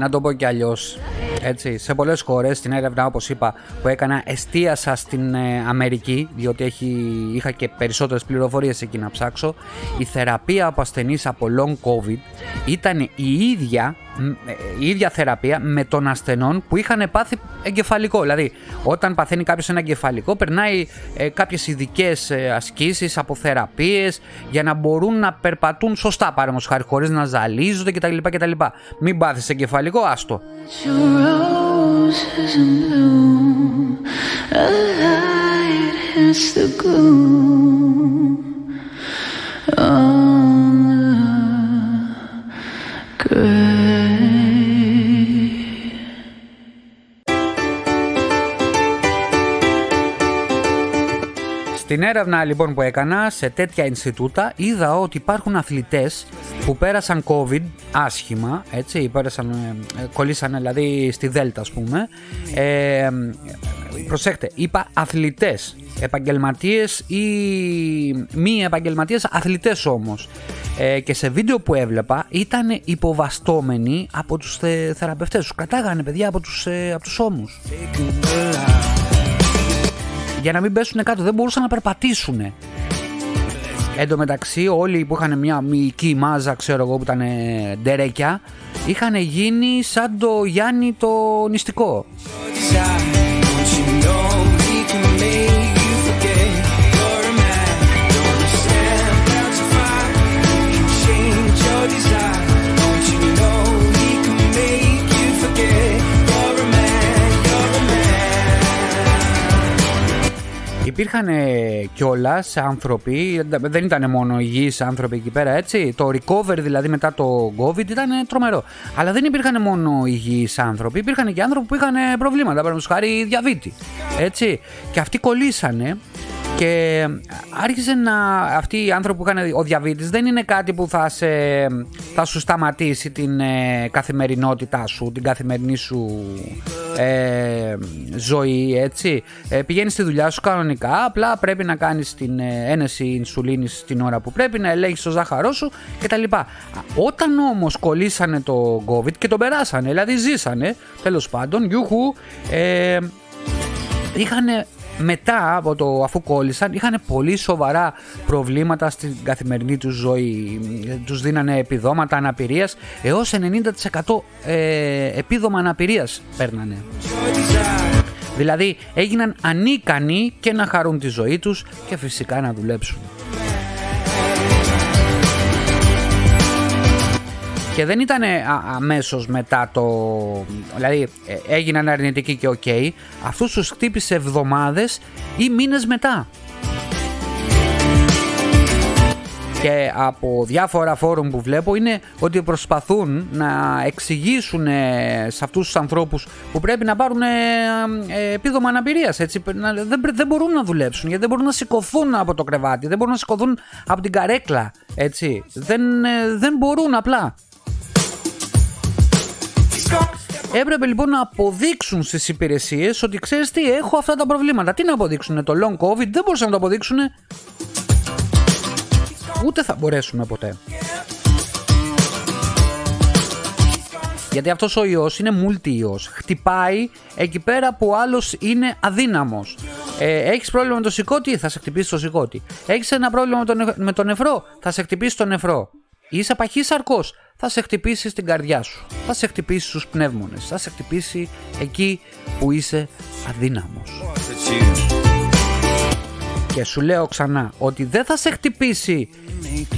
να το πω κι αλλιώς. Έτσι, σε πολλές χώρες, στην έρευνα όπως είπα που έκανα, εστίασα στην ε, Αμερική, διότι έχει, είχα και περισσότερες πληροφορίες εκεί να ψάξω. Η θεραπεία από ασθενείς από long COVID ήταν η ίδια ε, η ίδια θεραπεία με των ασθενών που είχαν πάθει εγκεφαλικό. Δηλαδή, όταν παθαίνει κάποιος ένα εγκεφαλικό, περνάει ε, κάποιες ειδικές ε, ασκήσεις, αποθεραπείες για να μπορούν να περπατούν σωστά, παραδείγματο χάρη, χωρίς να ζαλίζονται κτλ. κτλ. Μην πάθεις εγκεφαλικό, άστο. Στην έρευνα λοιπόν που έκανα σε τέτοια Ινστιτούτα είδα ότι υπάρχουν αθλητές που πέρασαν COVID άσχημα, έτσι, πέρασαν, ε, κολλήσανε δηλαδή στη Δέλτα ας πούμε. Ε, προσέχτε, είπα αθλητές, επαγγελματίες ή μη επαγγελματίες αθλητές όμως. Ε, και σε βίντεο που έβλεπα ήταν υποβαστόμενοι από τους θε, θεραπευτές, τους κρατάγανε παιδιά από τους, ε, από τους ώμους για να μην πέσουν κάτω. Δεν μπορούσαν να περπατήσουν. Εν τω μεταξύ, όλοι που είχαν μια μυϊκή μάζα, ξέρω εγώ, που ήταν ντερέκια, είχαν γίνει σαν το Γιάννη το νηστικό. Υπήρχαν κιόλας άνθρωποι, δεν ήταν μόνο υγιείς άνθρωποι εκεί πέρα, έτσι. Το recover δηλαδή μετά το COVID ήταν τρομερό. Αλλά δεν υπήρχαν μόνο υγιείς άνθρωποι, υπήρχαν και άνθρωποι που είχαν προβλήματα. Παραδείγματος χάρη διαβήτη. Έτσι. Και αυτοί κολλήσανε και άρχισε να. Αυτοί οι άνθρωποι που είχαν ο διαβήτη δεν είναι κάτι που θα, σε, θα σου σταματήσει την ε, καθημερινότητά σου, την καθημερινή σου ε, ζωή, έτσι. Ε, πηγαίνεις στη δουλειά σου κανονικά, απλά πρέπει να κάνεις την ε, ένεση ινσουλίνης την ώρα που πρέπει, να ελέγχεις το ζάχαρό σου κτλ. Όταν όμως κολλήσανε το COVID και τον περάσανε, δηλαδή ζήσανε, τέλος πάντων, γιούχου, ε, είχαν μετά από το αφού κόλλησαν είχαν πολύ σοβαρά προβλήματα στην καθημερινή τους ζωή. Τους δίνανε επιδόματα αναπηρίας έως 90% ε, επίδομα αναπηρίας παίρνανε. Δηλαδή έγιναν ανίκανοι και να χαρούν τη ζωή τους και φυσικά να δουλέψουν. Και δεν ήταν αμέσως μετά το. Δηλαδή ε, έγιναν αρνητικοί και OK. Okay, Αυτούς τους χτύπησε εβδομάδες ή μήνες μετά. Και από διάφορα φόρουμ που βλέπω είναι ότι προσπαθούν να εξηγήσουν ε, σε αυτούς τους ανθρώπους που πρέπει να πάρουν ε, επίδομα αναπηρίας. Έτσι. Δεν, δεν μπορούν να δουλέψουν γιατί δεν μπορούν να σηκωθούν από το κρεβάτι, δεν μπορούν να σηκωθούν από την καρέκλα. Έτσι. Δεν, δεν μπορούν απλά. Έπρεπε λοιπόν να αποδείξουν στις υπηρεσίες ότι ξέρεις τι, έχω αυτά τα προβλήματα. Τι να αποδείξουν, το long COVID δεν μπορούσαν να το αποδείξουν. Ούτε θα μπορέσουν ποτέ. Γιατί αυτός ο ιός είναι μουλτιός. Χτυπάει εκεί πέρα που ο άλλος είναι αδύναμος. Ε, έχεις πρόβλημα με το σηκώτη, θα σε χτυπήσει το σηκώτη. Έχεις ένα πρόβλημα με τον, με τον νεφρό, θα σε χτυπήσει το νεφρό. Είσαι παχύσαρκος, θα σε χτυπήσει στην καρδιά σου, θα σε χτυπήσει στους πνεύμονες, θα σε χτυπήσει εκεί που είσαι αδύναμος. Και σου λέω ξανά ότι δεν θα σε χτυπήσει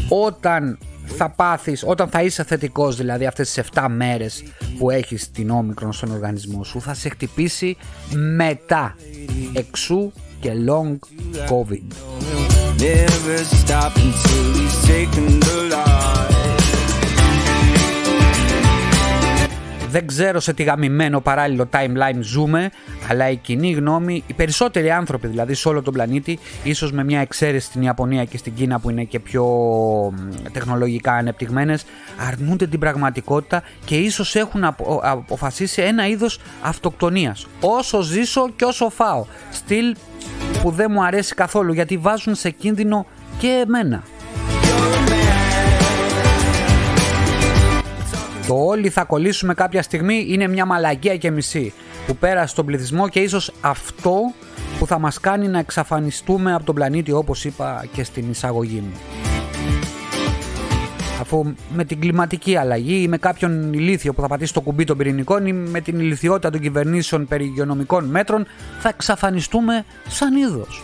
όταν θα πάθεις, όταν θα είσαι θετικός δηλαδή αυτές τις 7 μέρες που έχεις την όμικρον στον οργανισμό σου. Θα σε χτυπήσει μετά. Εξού και long covid δεν ξέρω σε τι γαμημένο παράλληλο timeline ζούμε, αλλά η κοινή γνώμη, οι περισσότεροι άνθρωποι δηλαδή σε όλο τον πλανήτη, ίσως με μια εξαίρεση στην Ιαπωνία και στην Κίνα που είναι και πιο τεχνολογικά ανεπτυγμένες, αρνούνται την πραγματικότητα και ίσως έχουν αποφασίσει ένα είδος αυτοκτονίας. Όσο ζήσω και όσο φάω. Στυλ που δεν μου αρέσει καθόλου γιατί βάζουν σε κίνδυνο και εμένα. Το όλοι θα κολλήσουμε κάποια στιγμή είναι μια μαλακία και μισή που πέρασε στον πληθυσμό και ίσως αυτό που θα μας κάνει να εξαφανιστούμε από τον πλανήτη όπως είπα και στην εισαγωγή μου. Αφού με την κλιματική αλλαγή ή με κάποιον ηλίθιο που θα πατήσει το κουμπί των πυρηνικών ή με την ηλικιότητα των κυβερνήσεων περί υγειονομικών μέτρων θα εξαφανιστούμε σαν είδος.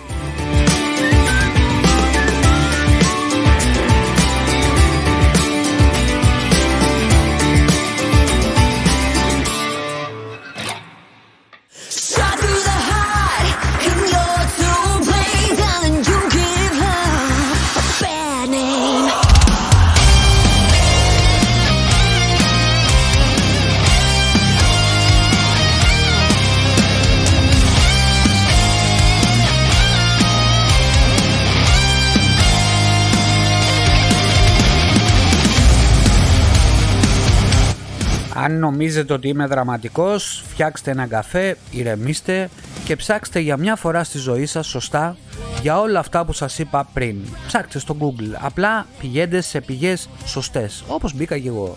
Αν νομίζετε ότι είμαι δραματικός, φτιάξτε έναν καφέ, ηρεμήστε και ψάξτε για μια φορά στη ζωή σας σωστά για όλα αυτά που σας είπα πριν. Ψάξτε στο Google, απλά πηγαίνετε σε πηγές σωστές, όπως μπήκα και εγώ.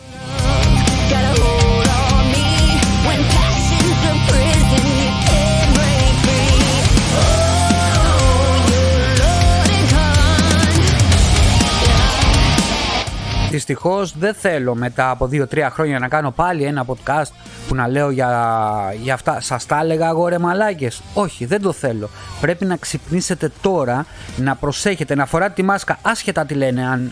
Δυστυχώς δεν θέλω μετά από 2-3 χρόνια να κάνω πάλι ένα podcast που να λέω για, για αυτά. Σας τα έλεγα αγόρε μαλάκες. Όχι, δεν το θέλω. Πρέπει να ξυπνήσετε τώρα, να προσέχετε, να φοράτε τη μάσκα άσχετα τι λένε αν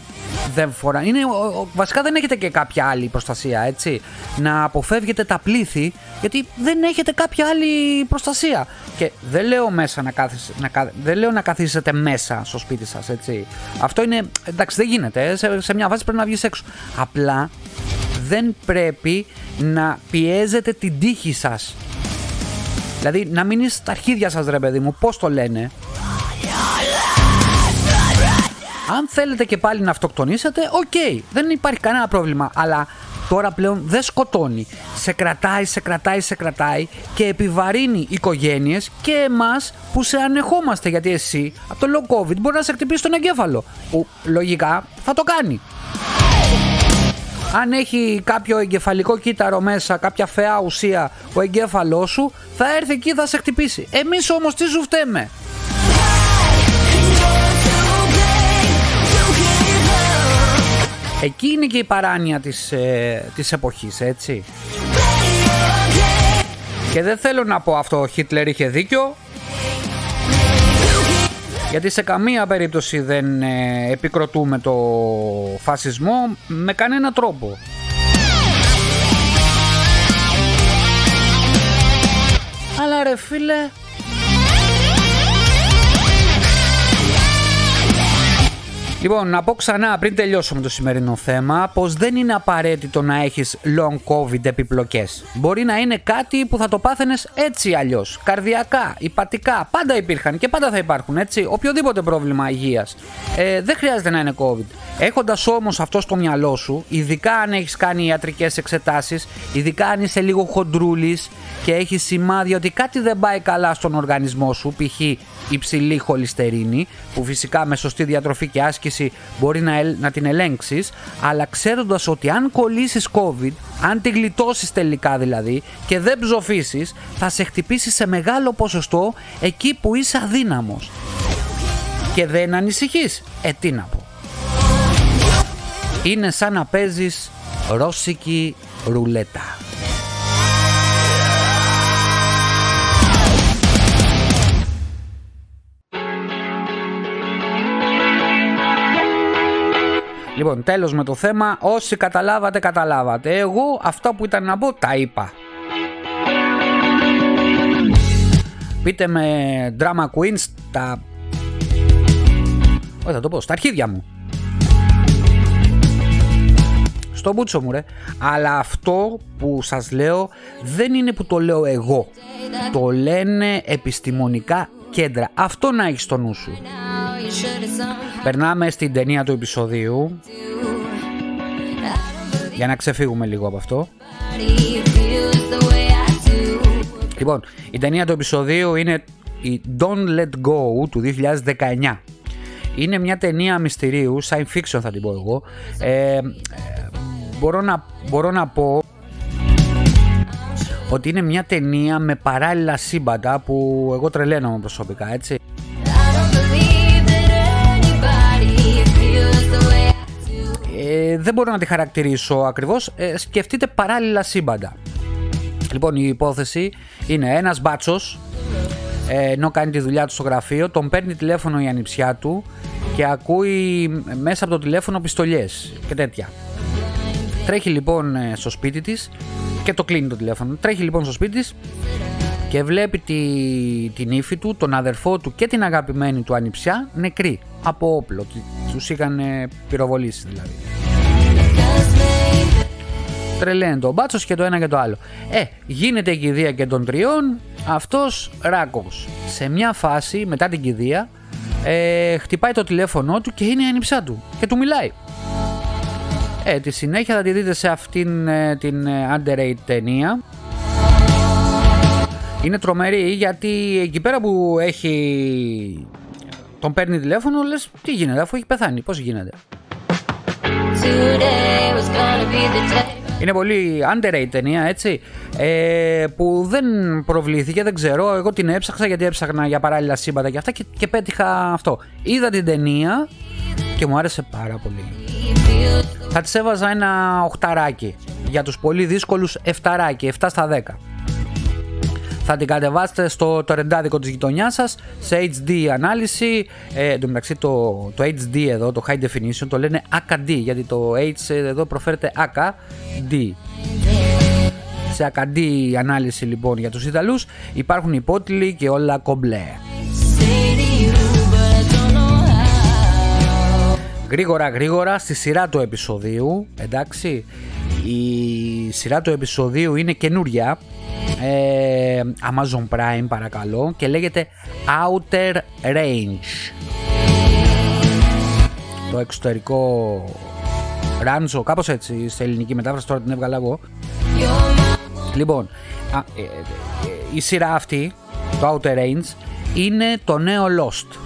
δεν φορά. Είναι, ο- ο- βασικά δεν έχετε και κάποια άλλη προστασία, έτσι. Να αποφεύγετε τα πλήθη, γιατί δεν έχετε κάποια άλλη προστασία. Και δεν λέω μέσα να κάθεσαι, να, κα- δεν λέω να καθίσετε μέσα στο σπίτι σας, έτσι. Αυτό είναι, εντάξει δεν γίνεται, ε, σε, σε μια βάση πρέπει να βγεις έξω. Απλά δεν πρέπει να πιέζετε την τύχη σας. Δηλαδή να μην είστε στα αρχίδια σας ρε παιδί μου, πώς το λένε. Αν θέλετε και πάλι να αυτοκτονήσετε, οκ, δεν υπάρχει κανένα πρόβλημα. Αλλά τώρα πλέον δεν σκοτώνει. Σε κρατάει, σε κρατάει, σε κρατάει και επιβαρύνει οικογένειες και εμάς που σε ανεχόμαστε. Γιατί εσύ από το long COVID μπορεί να σε χτυπήσει τον εγκέφαλο. Που λογικά θα το κάνει. Αν έχει κάποιο εγκεφαλικό κύτταρο μέσα, κάποια φαιά ουσία ο εγκέφαλός σου, θα έρθει εκεί θα σε χτυπήσει. Εμείς όμως τι σου φταίμε. Εκεί είναι και η παράνοια της, ε, της εποχής, έτσι. Και δεν θέλω να πω αυτό ο Χίτλερ είχε δίκιο, γιατί σε καμία περίπτωση δεν ε, επικροτούμε το φασισμό με κανένα τρόπο. Αλλά ρε φίλε, Λοιπόν, να πω ξανά πριν τελειώσω με το σημερινό θέμα πως δεν είναι απαραίτητο να έχεις long covid επιπλοκές. Μπορεί να είναι κάτι που θα το πάθαινες έτσι αλλιώς. Καρδιακά, υπατικά, πάντα υπήρχαν και πάντα θα υπάρχουν έτσι. Οποιοδήποτε πρόβλημα υγείας. Ε, δεν χρειάζεται να είναι covid. Έχοντας όμως αυτό στο μυαλό σου, ειδικά αν έχεις κάνει ιατρικές εξετάσεις, ειδικά αν είσαι λίγο χοντρούλης και έχεις σημάδια ότι κάτι δεν πάει καλά στον οργανισμό σου, π.χ. υψηλή χολυστερίνη, που φυσικά με σωστή διατροφή και άσκηση μπορεί να, ελ- να την ελέγξεις, αλλά ξέροντας ότι αν κολλήσεις COVID, αν τη γλιτώσεις τελικά δηλαδή και δεν ψοφήσεις, θα σε χτυπήσει σε μεγάλο ποσοστό εκεί που είσαι αδύναμος. Και δεν ανησυχείς. Ε, τι να πω. Είναι σαν να παίζεις ρώσικη ρουλέτα. Λοιπόν, τέλος με το θέμα. Όσοι καταλάβατε, καταλάβατε. Εγώ αυτά που ήταν να πω, τα είπα. Πείτε με drama queens τα... Όχι θα το πω, στα αρχίδια μου. Στο μπούτσο μου ρε. Αλλά αυτό που σας λέω δεν είναι που το λέω εγώ. Το λένε επιστημονικά κέντρα. Αυτό να έχεις στο νου σου. Περνάμε στην ταινία του επεισοδίου για να ξεφύγουμε λίγο από αυτό. Λοιπόν, η ταινία του επεισοδίου είναι η Don't Let Go του 2019. Είναι μια ταινία μυστηρίου, science fiction θα την πω εγώ, ε, ε, μπορώ να, μπορώ να πω ότι είναι μια ταινία με παράλληλα σύμπαντα που εγώ τρελαίνομαι προσωπικά, έτσι. Ε, δεν μπορώ να τη χαρακτηρίσω ακριβώς. Ε, σκεφτείτε παράλληλα σύμπαντα. Λοιπόν, η υπόθεση είναι ένας μπάτσος ε, ενώ κάνει τη δουλειά του στο γραφείο, τον παίρνει τηλέφωνο η ανιψιά του και ακούει μέσα από το τηλέφωνο πιστολιές και τέτοια. Τρέχει λοιπόν ε, στο σπίτι της και το κλείνει το τηλέφωνο. Τρέχει λοιπόν στο σπίτι της και βλέπει τη, την ύφη του, τον αδερφό του και την αγαπημένη του ανιψιά νεκρή από όπλο. Τους είχαν πυροβολήσει δηλαδή. Τρελαίνει το μπάτσος και το ένα και το άλλο. Ε, γίνεται η κηδεία και των τριών. Αυτός ράκος. Σε μια φάση μετά την κηδεία ε, χτυπάει το τηλέφωνό του και είναι η ανιψιά του και του μιλάει. Ε, τη συνέχεια θα τη δείτε σε αυτήν ε, την ε, underrated ταινία. Είναι τρομερή γιατί εκεί πέρα που έχει τον παίρνει τηλέφωνο λες τι γίνεται αφού έχει πεθάνει, πώς γίνεται; Είναι πολύ underrated ταινία, έτσι. Ε, που δεν προβλήθηκε, δεν ξέρω. Εγώ την έψαξα γιατί έψαχνα για παράλληλα σύμπαντα και αυτά και, και πέτυχα αυτό. Είδα την ταινία και μου άρεσε πάρα πολύ. Θα της έβαζα ένα οχταράκι. Για τους πολύ δύσκολους εφταράκι, 7 στα 10 θα την κατεβάσετε στο το ρεντάδικο της γειτονιάς σας σε HD ανάλυση. Ε, εν τω μεταξύ το, το HD εδώ το high definition το λένε AKD γιατί το H εδώ προφέρεται AKD σε AKD ανάλυση λοιπόν για τους Ιταλούς υπάρχουν υπότιλοι και όλα κομπλέ. Γρήγορα γρήγορα στη σειρά του επεισοδίου εντάξει η σειρά του επεισοδίου είναι καινούρια ε, Amazon Prime παρακαλώ και λέγεται Outer Range. Το εξωτερικό ράνζο κάπως έτσι σε ελληνική μετάφραση τώρα την έβγαλα εγώ. Λοιπόν ε, ε, η σειρά αυτή το Outer Range είναι το νέο Lost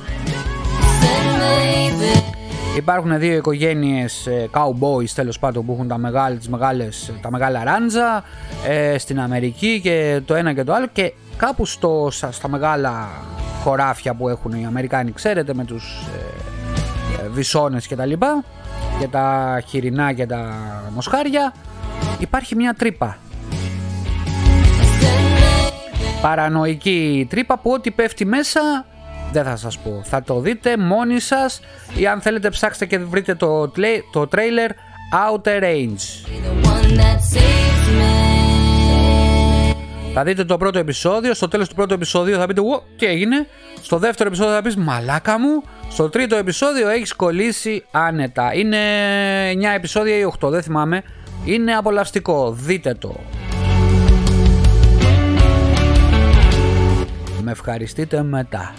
Υπάρχουν δύο οικογένειες ε, cowboys τέλος πάντων που έχουν τα, μεγάλα, τις μεγάλες, τα μεγάλα ράντζα ε, στην Αμερική και το ένα και το άλλο και κάπου στο, στα μεγάλα χωράφια που έχουν οι Αμερικάνοι ξέρετε με τους ε, ε βυσόνες και τα λοιπά και τα χοιρινά και τα μοσχάρια υπάρχει μια τρύπα. Παρανοϊκή τρύπα που ό,τι πέφτει μέσα δεν θα σας πω. Θα το δείτε μόνοι σας ή αν θέλετε ψάξτε και βρείτε το, το trailer Outer Range. Θα δείτε το πρώτο επεισόδιο, στο τέλος του πρώτου επεισόδιο θα πείτε τι έγινε, στο δεύτερο επεισόδιο θα πεις μαλάκα μου, στο τρίτο επεισόδιο έχεις κολλήσει άνετα. Είναι 9 επεισόδια ή 8, δεν θυμάμαι. Είναι απολαυστικό, δείτε το. Με ευχαριστείτε μετά.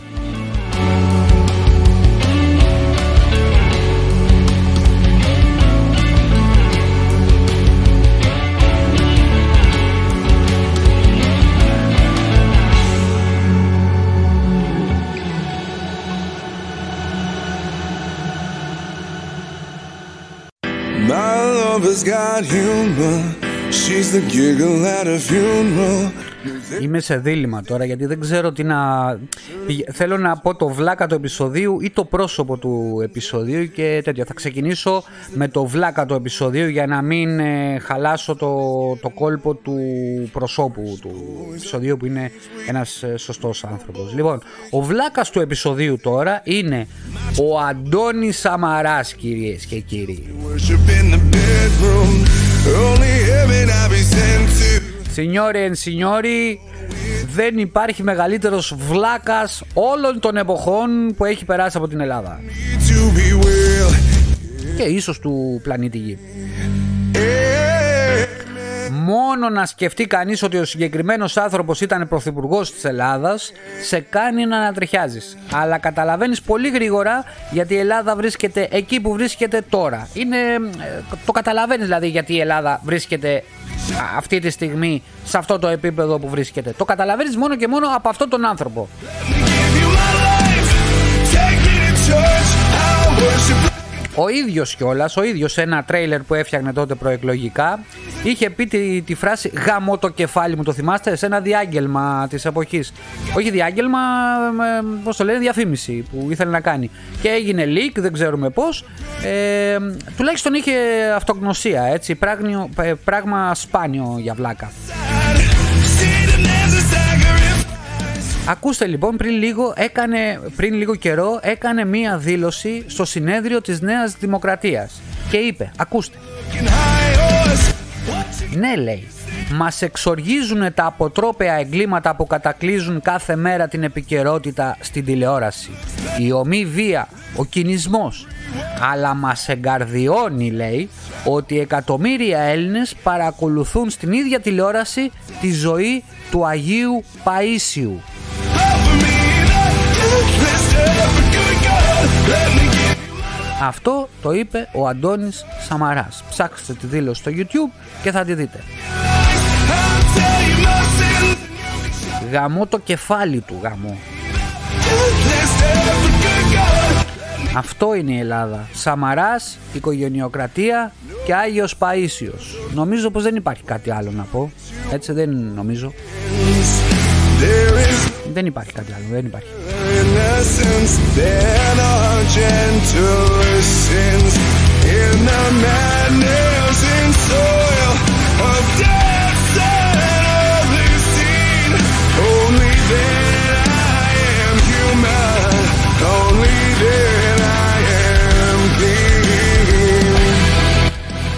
Lover's got humor. She's the giggle at a funeral. Είμαι σε δίλημα τώρα γιατί δεν ξέρω τι να. Θέλω να πω το βλάκα του επεισοδίου ή το πρόσωπο του επεισοδίου και τέτοια. Θα ξεκινήσω με το βλάκα του επεισοδίου για να μην ε, χαλάσω το, το κόλπο του προσώπου του επεισοδίου που είναι ένας ε, σωστός άνθρωπος. Λοιπόν, ο βλάκας του επεισοδίου τώρα είναι ο Αντώνης Σαμαράς κυρίες και κύριοι. Signore and signori, δεν υπάρχει μεγαλύτερος βλάκας όλων των εποχών που έχει περάσει από την Ελλάδα. Και ίσως του πλανήτη Γη. Μόνο να σκεφτεί κανείς ότι ο συγκεκριμένος άνθρωπος ήταν πρωθυπουργός της Ελλάδας σε κάνει να ανατριχιάζεις. Αλλά καταλαβαίνεις πολύ γρήγορα γιατί η Ελλάδα βρίσκεται εκεί που βρίσκεται τώρα. Είναι, ε, το καταλαβαίνεις δηλαδή γιατί η Ελλάδα βρίσκεται αυτή τη στιγμή σε αυτό το επίπεδο που βρίσκεται. Το καταλαβαίνεις μόνο και μόνο από αυτόν τον άνθρωπο. Ο ίδιος κιόλας, ο ίδιος σε ένα τρέιλερ που έφτιαχνε τότε προεκλογικά, είχε πει τη, τη φράση «Γαμώ το κεφάλι μου», το θυμάστε, σε ένα διάγγελμα της εποχής. Όχι διάγγελμα, ε, πώς το λένε, διαφήμιση που ήθελε να κάνει. Και έγινε leak, δεν ξέρουμε πώς. Ε, τουλάχιστον είχε αυτογνωσία, έτσι, πράγμα, πράγμα σπάνιο για βλάκα. Ακούστε λοιπόν, πριν λίγο, έκανε, πριν λίγο καιρό έκανε μία δήλωση στο συνέδριο της Νέας Δημοκρατίας και είπε, ακούστε. Ναι λέει, μας εξοργίζουν τα αποτρόπαια εγκλήματα που κατακλείζουν κάθε μέρα την επικαιρότητα στην τηλεόραση. Η ομή βία, ο κινησμός. Αλλά μας εγκαρδιώνει λέει ότι εκατομμύρια Έλληνες παρακολουθούν στην ίδια τηλεόραση τη ζωή του Αγίου Παΐσιου αυτό το είπε ο Αντώνης Σαμαράς. Ψάξτε τη δήλωση στο YouTube και θα τη δείτε. Γαμώ το κεφάλι του γαμώ. Αυτό είναι η Ελλάδα. Σαμαράς, οικογενειοκρατία και Άγιος Παΐσιος. Νομίζω πως δεν υπάρχει κάτι άλλο να πω. Έτσι δεν νομίζω. Δεν υπάρχει κάτι άλλο, δεν υπάρχει.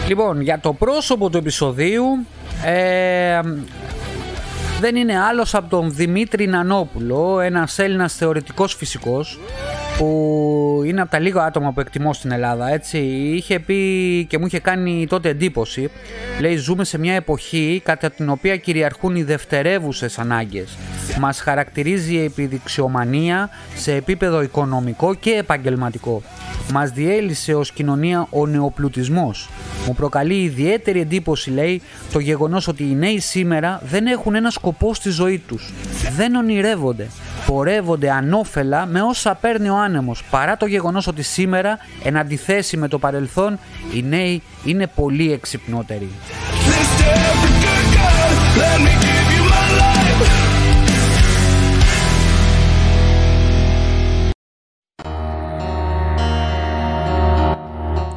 Λοιπόν, για το πρόσωπο του επεισοδίου ε, δεν είναι άλλος από τον Δημήτρη Νανόπουλο, ένας Έλληνας θεωρητικός φυσικός που είναι από τα λίγα άτομα που εκτιμώ στην Ελλάδα, έτσι. Είχε πει και μου είχε κάνει τότε εντύπωση. Λέει, ζούμε σε μια εποχή κατά την οποία κυριαρχούν οι δευτερεύουσες ανάγκες. Μας χαρακτηρίζει η επιδειξιομανία σε επίπεδο οικονομικό και επαγγελματικό. Μας διέλυσε ως κοινωνία ο νεοπλουτισμός. Μου προκαλεί ιδιαίτερη εντύπωση, λέει, το γεγονός ότι οι νέοι σήμερα δεν έχουν ένα σκοπό στη ζωή τους. Δεν ονειρεύονται. Πορεύονται ανώφελα με όσα παίρνει ο άνεμος, παρά το γεγονός ότι σήμερα, εν αντιθέσει με το παρελθόν, οι νέοι είναι πολύ εξυπνότεροι.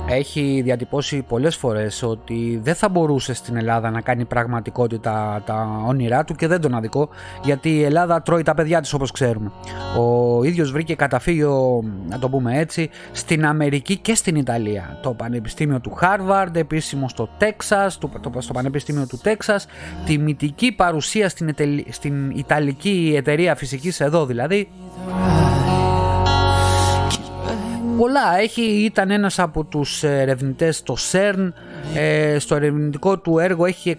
Έχει διατυπώσει πολλές φορές ότι δεν θα μπορούσε στην Ελλάδα να κάνει πραγματικότητα τα όνειρά του και δεν τον αδικό γιατί η Ελλάδα τρώει τα παιδιά της όπως ξέρουμε. Ο ίδιος βρήκε καταφύγιο, να το πούμε έτσι, στην Αμερική και στην Ιταλία. Το Πανεπιστήμιο του Χάρβαρντ, επίσημο στο Τέξας, στο Πανεπιστήμιο του Τέξας, τιμητική παρουσία στην, στην Ιταλική εταιρεία φυσικής εδώ δηλαδή πολλά. Έχει, ήταν ένας από τους ερευνητές στο CERN. Ε, στο ερευνητικό του έργο έχει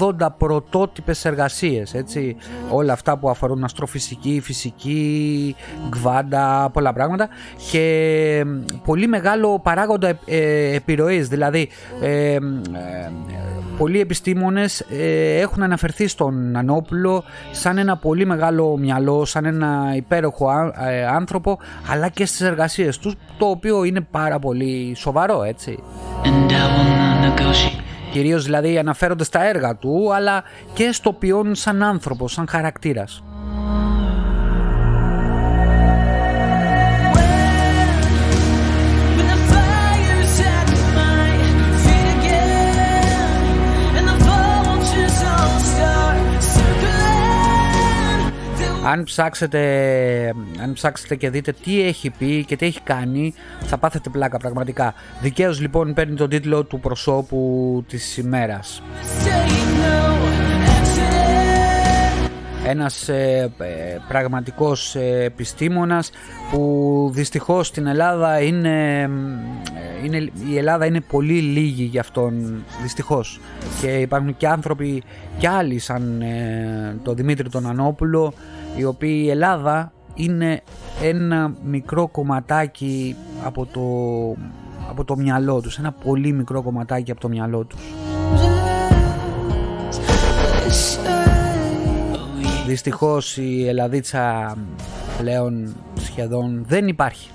680 πρωτότυπες εργασίες. Έτσι, όλα αυτά που αφορούν αστροφυσική, φυσική, γκβάντα, πολλά πράγματα. Και πολύ μεγάλο παράγοντα ε, ε επιρροής. Δηλαδή, ε, πολλοί επιστήμονες ε, έχουν αναφερθεί στον Ανόπουλο σαν ένα πολύ μεγάλο μυαλό, σαν ένα υπέροχο ε, άνθρωπο, αλλά και στις εργασίες τους, το οποίο είναι πάρα πολύ σοβαρό, έτσι. Κυρίως δηλαδή αναφέρονται στα έργα του, αλλά και στο ποιόν σαν άνθρωπος, σαν χαρακτήρας. Αν ψάξετε, αν ψάξετε και δείτε τι έχει πει και τι έχει κάνει, θα πάθετε πλάκα πραγματικά. Δικαίως λοιπόν παίρνει τον τίτλο του προσώπου της ημέρας. Ένας ε, ε πραγματικός ε, επιστήμονας που δυστυχώς στην Ελλάδα είναι, ε, είναι, η Ελλάδα είναι πολύ λίγη για αυτόν δυστυχώς και υπάρχουν και άνθρωποι κι άλλοι σαν το Δημήτρη τον Ανόπουλο η οποία η Ελλάδα είναι ένα μικρό κομματάκι από το, από το μυαλό τους, ένα πολύ μικρό κομματάκι από το μυαλό τους. Δυστυχώς η Ελλαδίτσα πλέον σχεδόν δεν υπάρχει.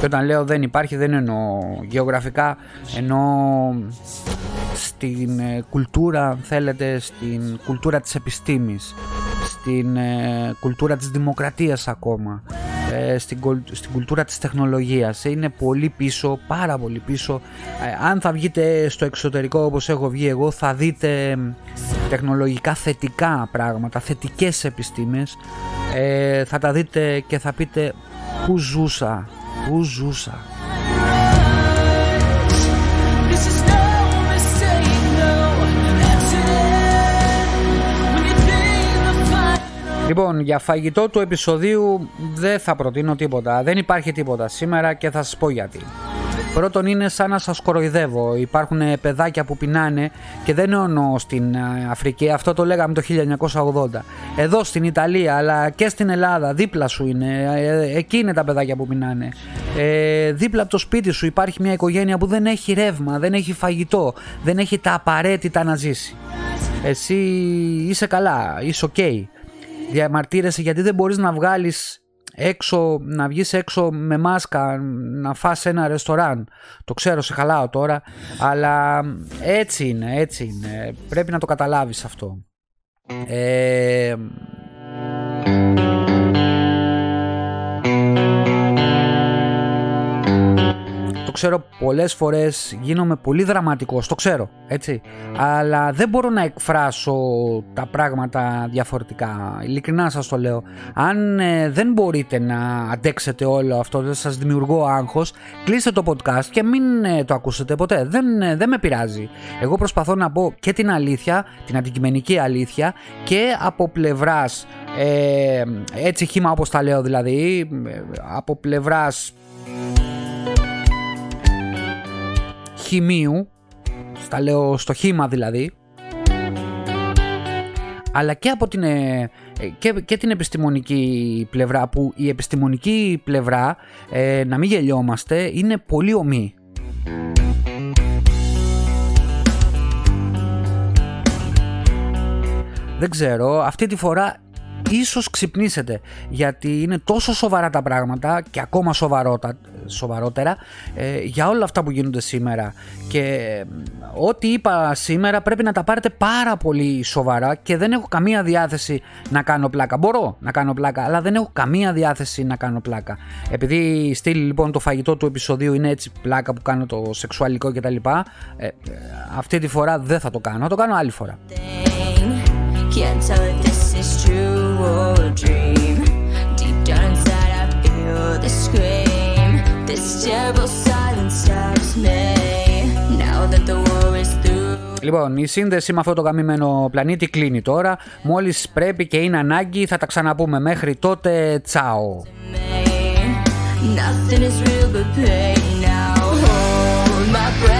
Και όταν λέω δεν υπάρχει δεν εννοώ γεωγραφικά, εννοώ στην ε, κουλτούρα, αν θέλετε, στην κουλτούρα της επιστήμης, στην ε, κουλτούρα της δημοκρατίας ακόμα, ε, στην, στην κουλτούρα της τεχνολογίας. Είναι πολύ πίσω, πάρα πολύ πίσω. αν θα βγείτε στο εξωτερικό όπως έχω βγει εγώ, θα δείτε τεχνολογικά θετικά πράγματα, θετικές επιστήμες. θα τα δείτε και θα πείτε πού ζούσα, πού ζούσα. Λοιπόν, για φαγητό του επεισοδίου δεν θα προτείνω τίποτα. Δεν υπάρχει τίποτα σήμερα και θα σας πω γιατί. Πρώτον είναι σαν να σας κοροϊδεύω. Υπάρχουν παιδάκια που πεινάνε και δεν εννοώ στην ε, Αφρική, αυτό το λέγαμε το 1980. Εδώ στην Ιταλία αλλά και στην Ελλάδα, δίπλα σου είναι, ε, εκεί είναι τα παιδάκια που πεινάνε. Ε, δίπλα από το σπίτι σου υπάρχει μια οικογένεια που δεν έχει ρεύμα, δεν έχει φαγητό, δεν έχει τα απαραίτητα να ζήσει. Εσύ είσαι καλά, είσαι ok διαμαρτύρεσαι γιατί δεν μπορείς να βγάλεις έξω, να βγεις έξω με μάσκα, να φας σε ένα ρεστοράν. Το ξέρω, σε χαλάω τώρα, αλλά έτσι είναι, έτσι είναι. Πρέπει να το καταλάβεις αυτό. Ε, ξέρω πολλές φορές γίνομαι πολύ δραματικός, το ξέρω, έτσι. Αλλά δεν μπορώ να εκφράσω τα πράγματα διαφορετικά. Ειλικρινά σας το λέω. Αν ε, δεν μπορείτε να αντέξετε όλο αυτό, δεν σας δημιουργώ άγχος, κλείστε το podcast και μην ε, το ακούσετε ποτέ. Δεν, ε, δεν με πειράζει. Εγώ προσπαθώ να πω και την αλήθεια, την αντικειμενική αλήθεια και από πλευράς ε, έτσι χήμα όπως τα λέω δηλαδή, από πλευράς χημείου, στα λέω στο χήμα δηλαδή, αλλά και από την, ε, και, και την επιστημονική πλευρά που η επιστημονική πλευρά, ε, να μην γελιόμαστε, είναι πολύ ομή. Δεν ξέρω, αυτή τη φορά ίσως ξυπνήσετε γιατί είναι τόσο σοβαρά τα πράγματα και ακόμα σοβαρότα, σοβαρότερα ε, για όλα αυτά που γίνονται σήμερα και ε, ό,τι είπα σήμερα πρέπει να τα πάρετε πάρα πολύ σοβαρά και δεν έχω καμία διάθεση να κάνω πλάκα. Μπορώ να κάνω πλάκα αλλά δεν έχω καμία διάθεση να κάνω πλάκα. Επειδή η στήλη λοιπόν το φαγητό του επεισοδίου είναι έτσι πλάκα που κάνω το σεξουαλικό κτλ. Ε, αυτή τη φορά δεν θα το κάνω, θα το κάνω άλλη φορά. Can't tell if this is true or a dream. Deep down inside, I feel the scream. This terrible silence stops me. Now that the war is through. Λοιπόν, η σύνδεση με αυτό το καμημένο πλανήτη κλείνει τώρα. Μόλις πρέπει και είναι ανάγκη θα τα ξαναπούμε. Μέχρι τότε, τσάω. Nothing is real but pain now. Hold my breath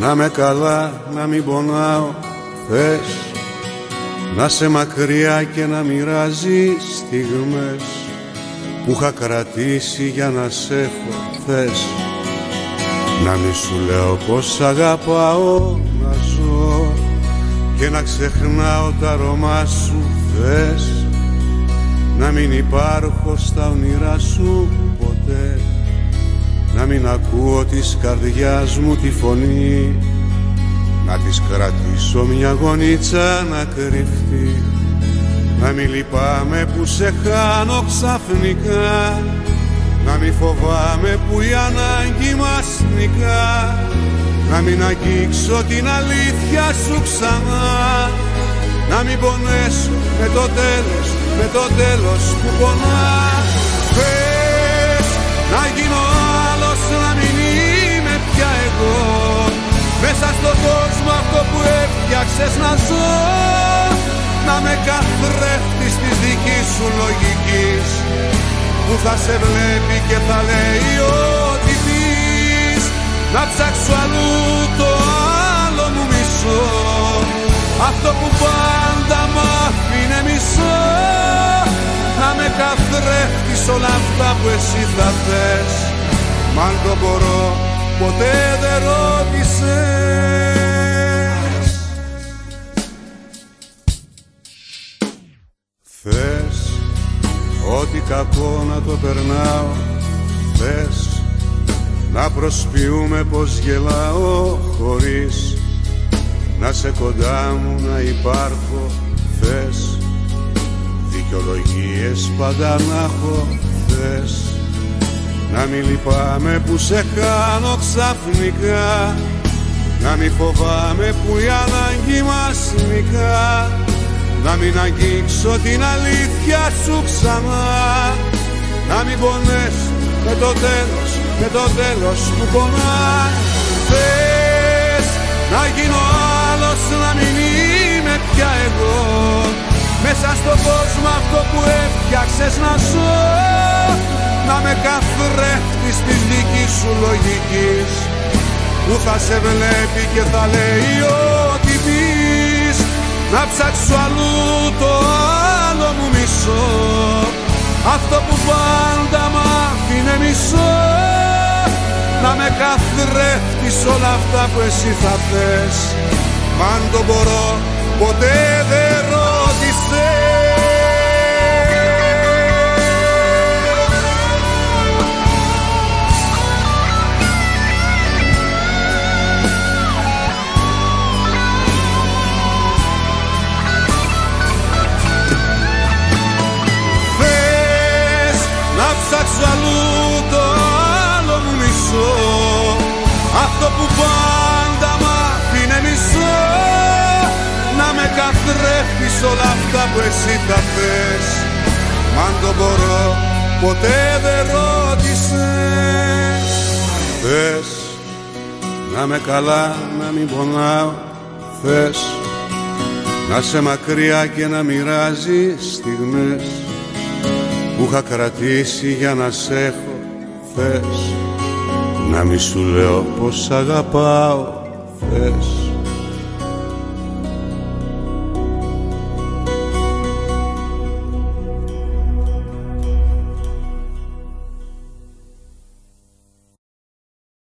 Να με καλά, να μην πονάω, θες Να σε μακριά και να μοιράζει στιγμές Που είχα κρατήσει για να σε έχω, θες Να μη σου λέω πως αγαπάω να ζω Και να ξεχνάω τα αρώμα σου, θες Να μην υπάρχω στα όνειρά σου ποτέ να μην ακούω της καρδιάς μου τη φωνή. Να της κρατήσω μια γονίτσα να κρυφτεί. Να μην λυπάμαι που σε χάνω ξαφνικά. Να μην φοβάμαι που η ανάγκη μας νικά. Να μην αγγίξω την αλήθεια σου ξανά. Να μην πονέσω με το τέλος, με το τέλος που πονά. Πες να γίνω εγώ Μέσα στον κόσμο αυτό που έφτιαξες να ζω. Να με καθρέφτεις της δικής σου λογικής. Που θα σε βλέπει και θα λέει ό,τι πεις. Να ψάξω αλλού το άλλο μου μισό. Αυτό που πάντα μ' αφήνε μισό. Να με καθρέφτεις όλα αυτά που εσύ θα θες. Μ' αν το μπορώ ποτέ δεν ρώτησες. Θες ό,τι κακό να το περνάω. Θες να προσποιούμε πως γελάω χωρίς να σε κοντά μου να υπάρχω. Θες δικαιολογίες πάντα να έχω. Θες να μην λυπάμαι που σε χάνω ξαφνικά. Να μην φοβάμαι που η ανάγκη μας νικά. Να μην αγγίξω την αλήθεια σου ξανά. Να μην πονές με το τέλος, με το τέλος που πονάει Θες να γίνω άλλος, να μην είμαι πια εγώ. Μέσα στον κόσμο αυτό που έφτιαξες να ζω να με καθρέφτεις της δικής σου λογικής. Που θα σε βλέπει και θα λέει ό,τι πεις. Να ψάξω αλλού το άλλο μου μισό. Αυτό που πάντα μ' άφηνε μισό. Να με καθρέφτεις όλα αυτά που εσύ θα θες. Μ' αν το μπορώ ποτέ δεν ψάξω αλλού το άλλο μου μισό. Αυτό που πάντα μ' αφήνε μισό. Να με καθρέφτεις όλα αυτά που εσύ θα θες Μ' αν το μπορώ ποτέ δεν ρώτησες. Θες να με καλά να μην πονάω Θες. Να σε μακριά και να μοιράζεις στιγμές. που είχα κρατήσει για να σ' έχω θες. Να μη σου λέω πως αγαπάω θες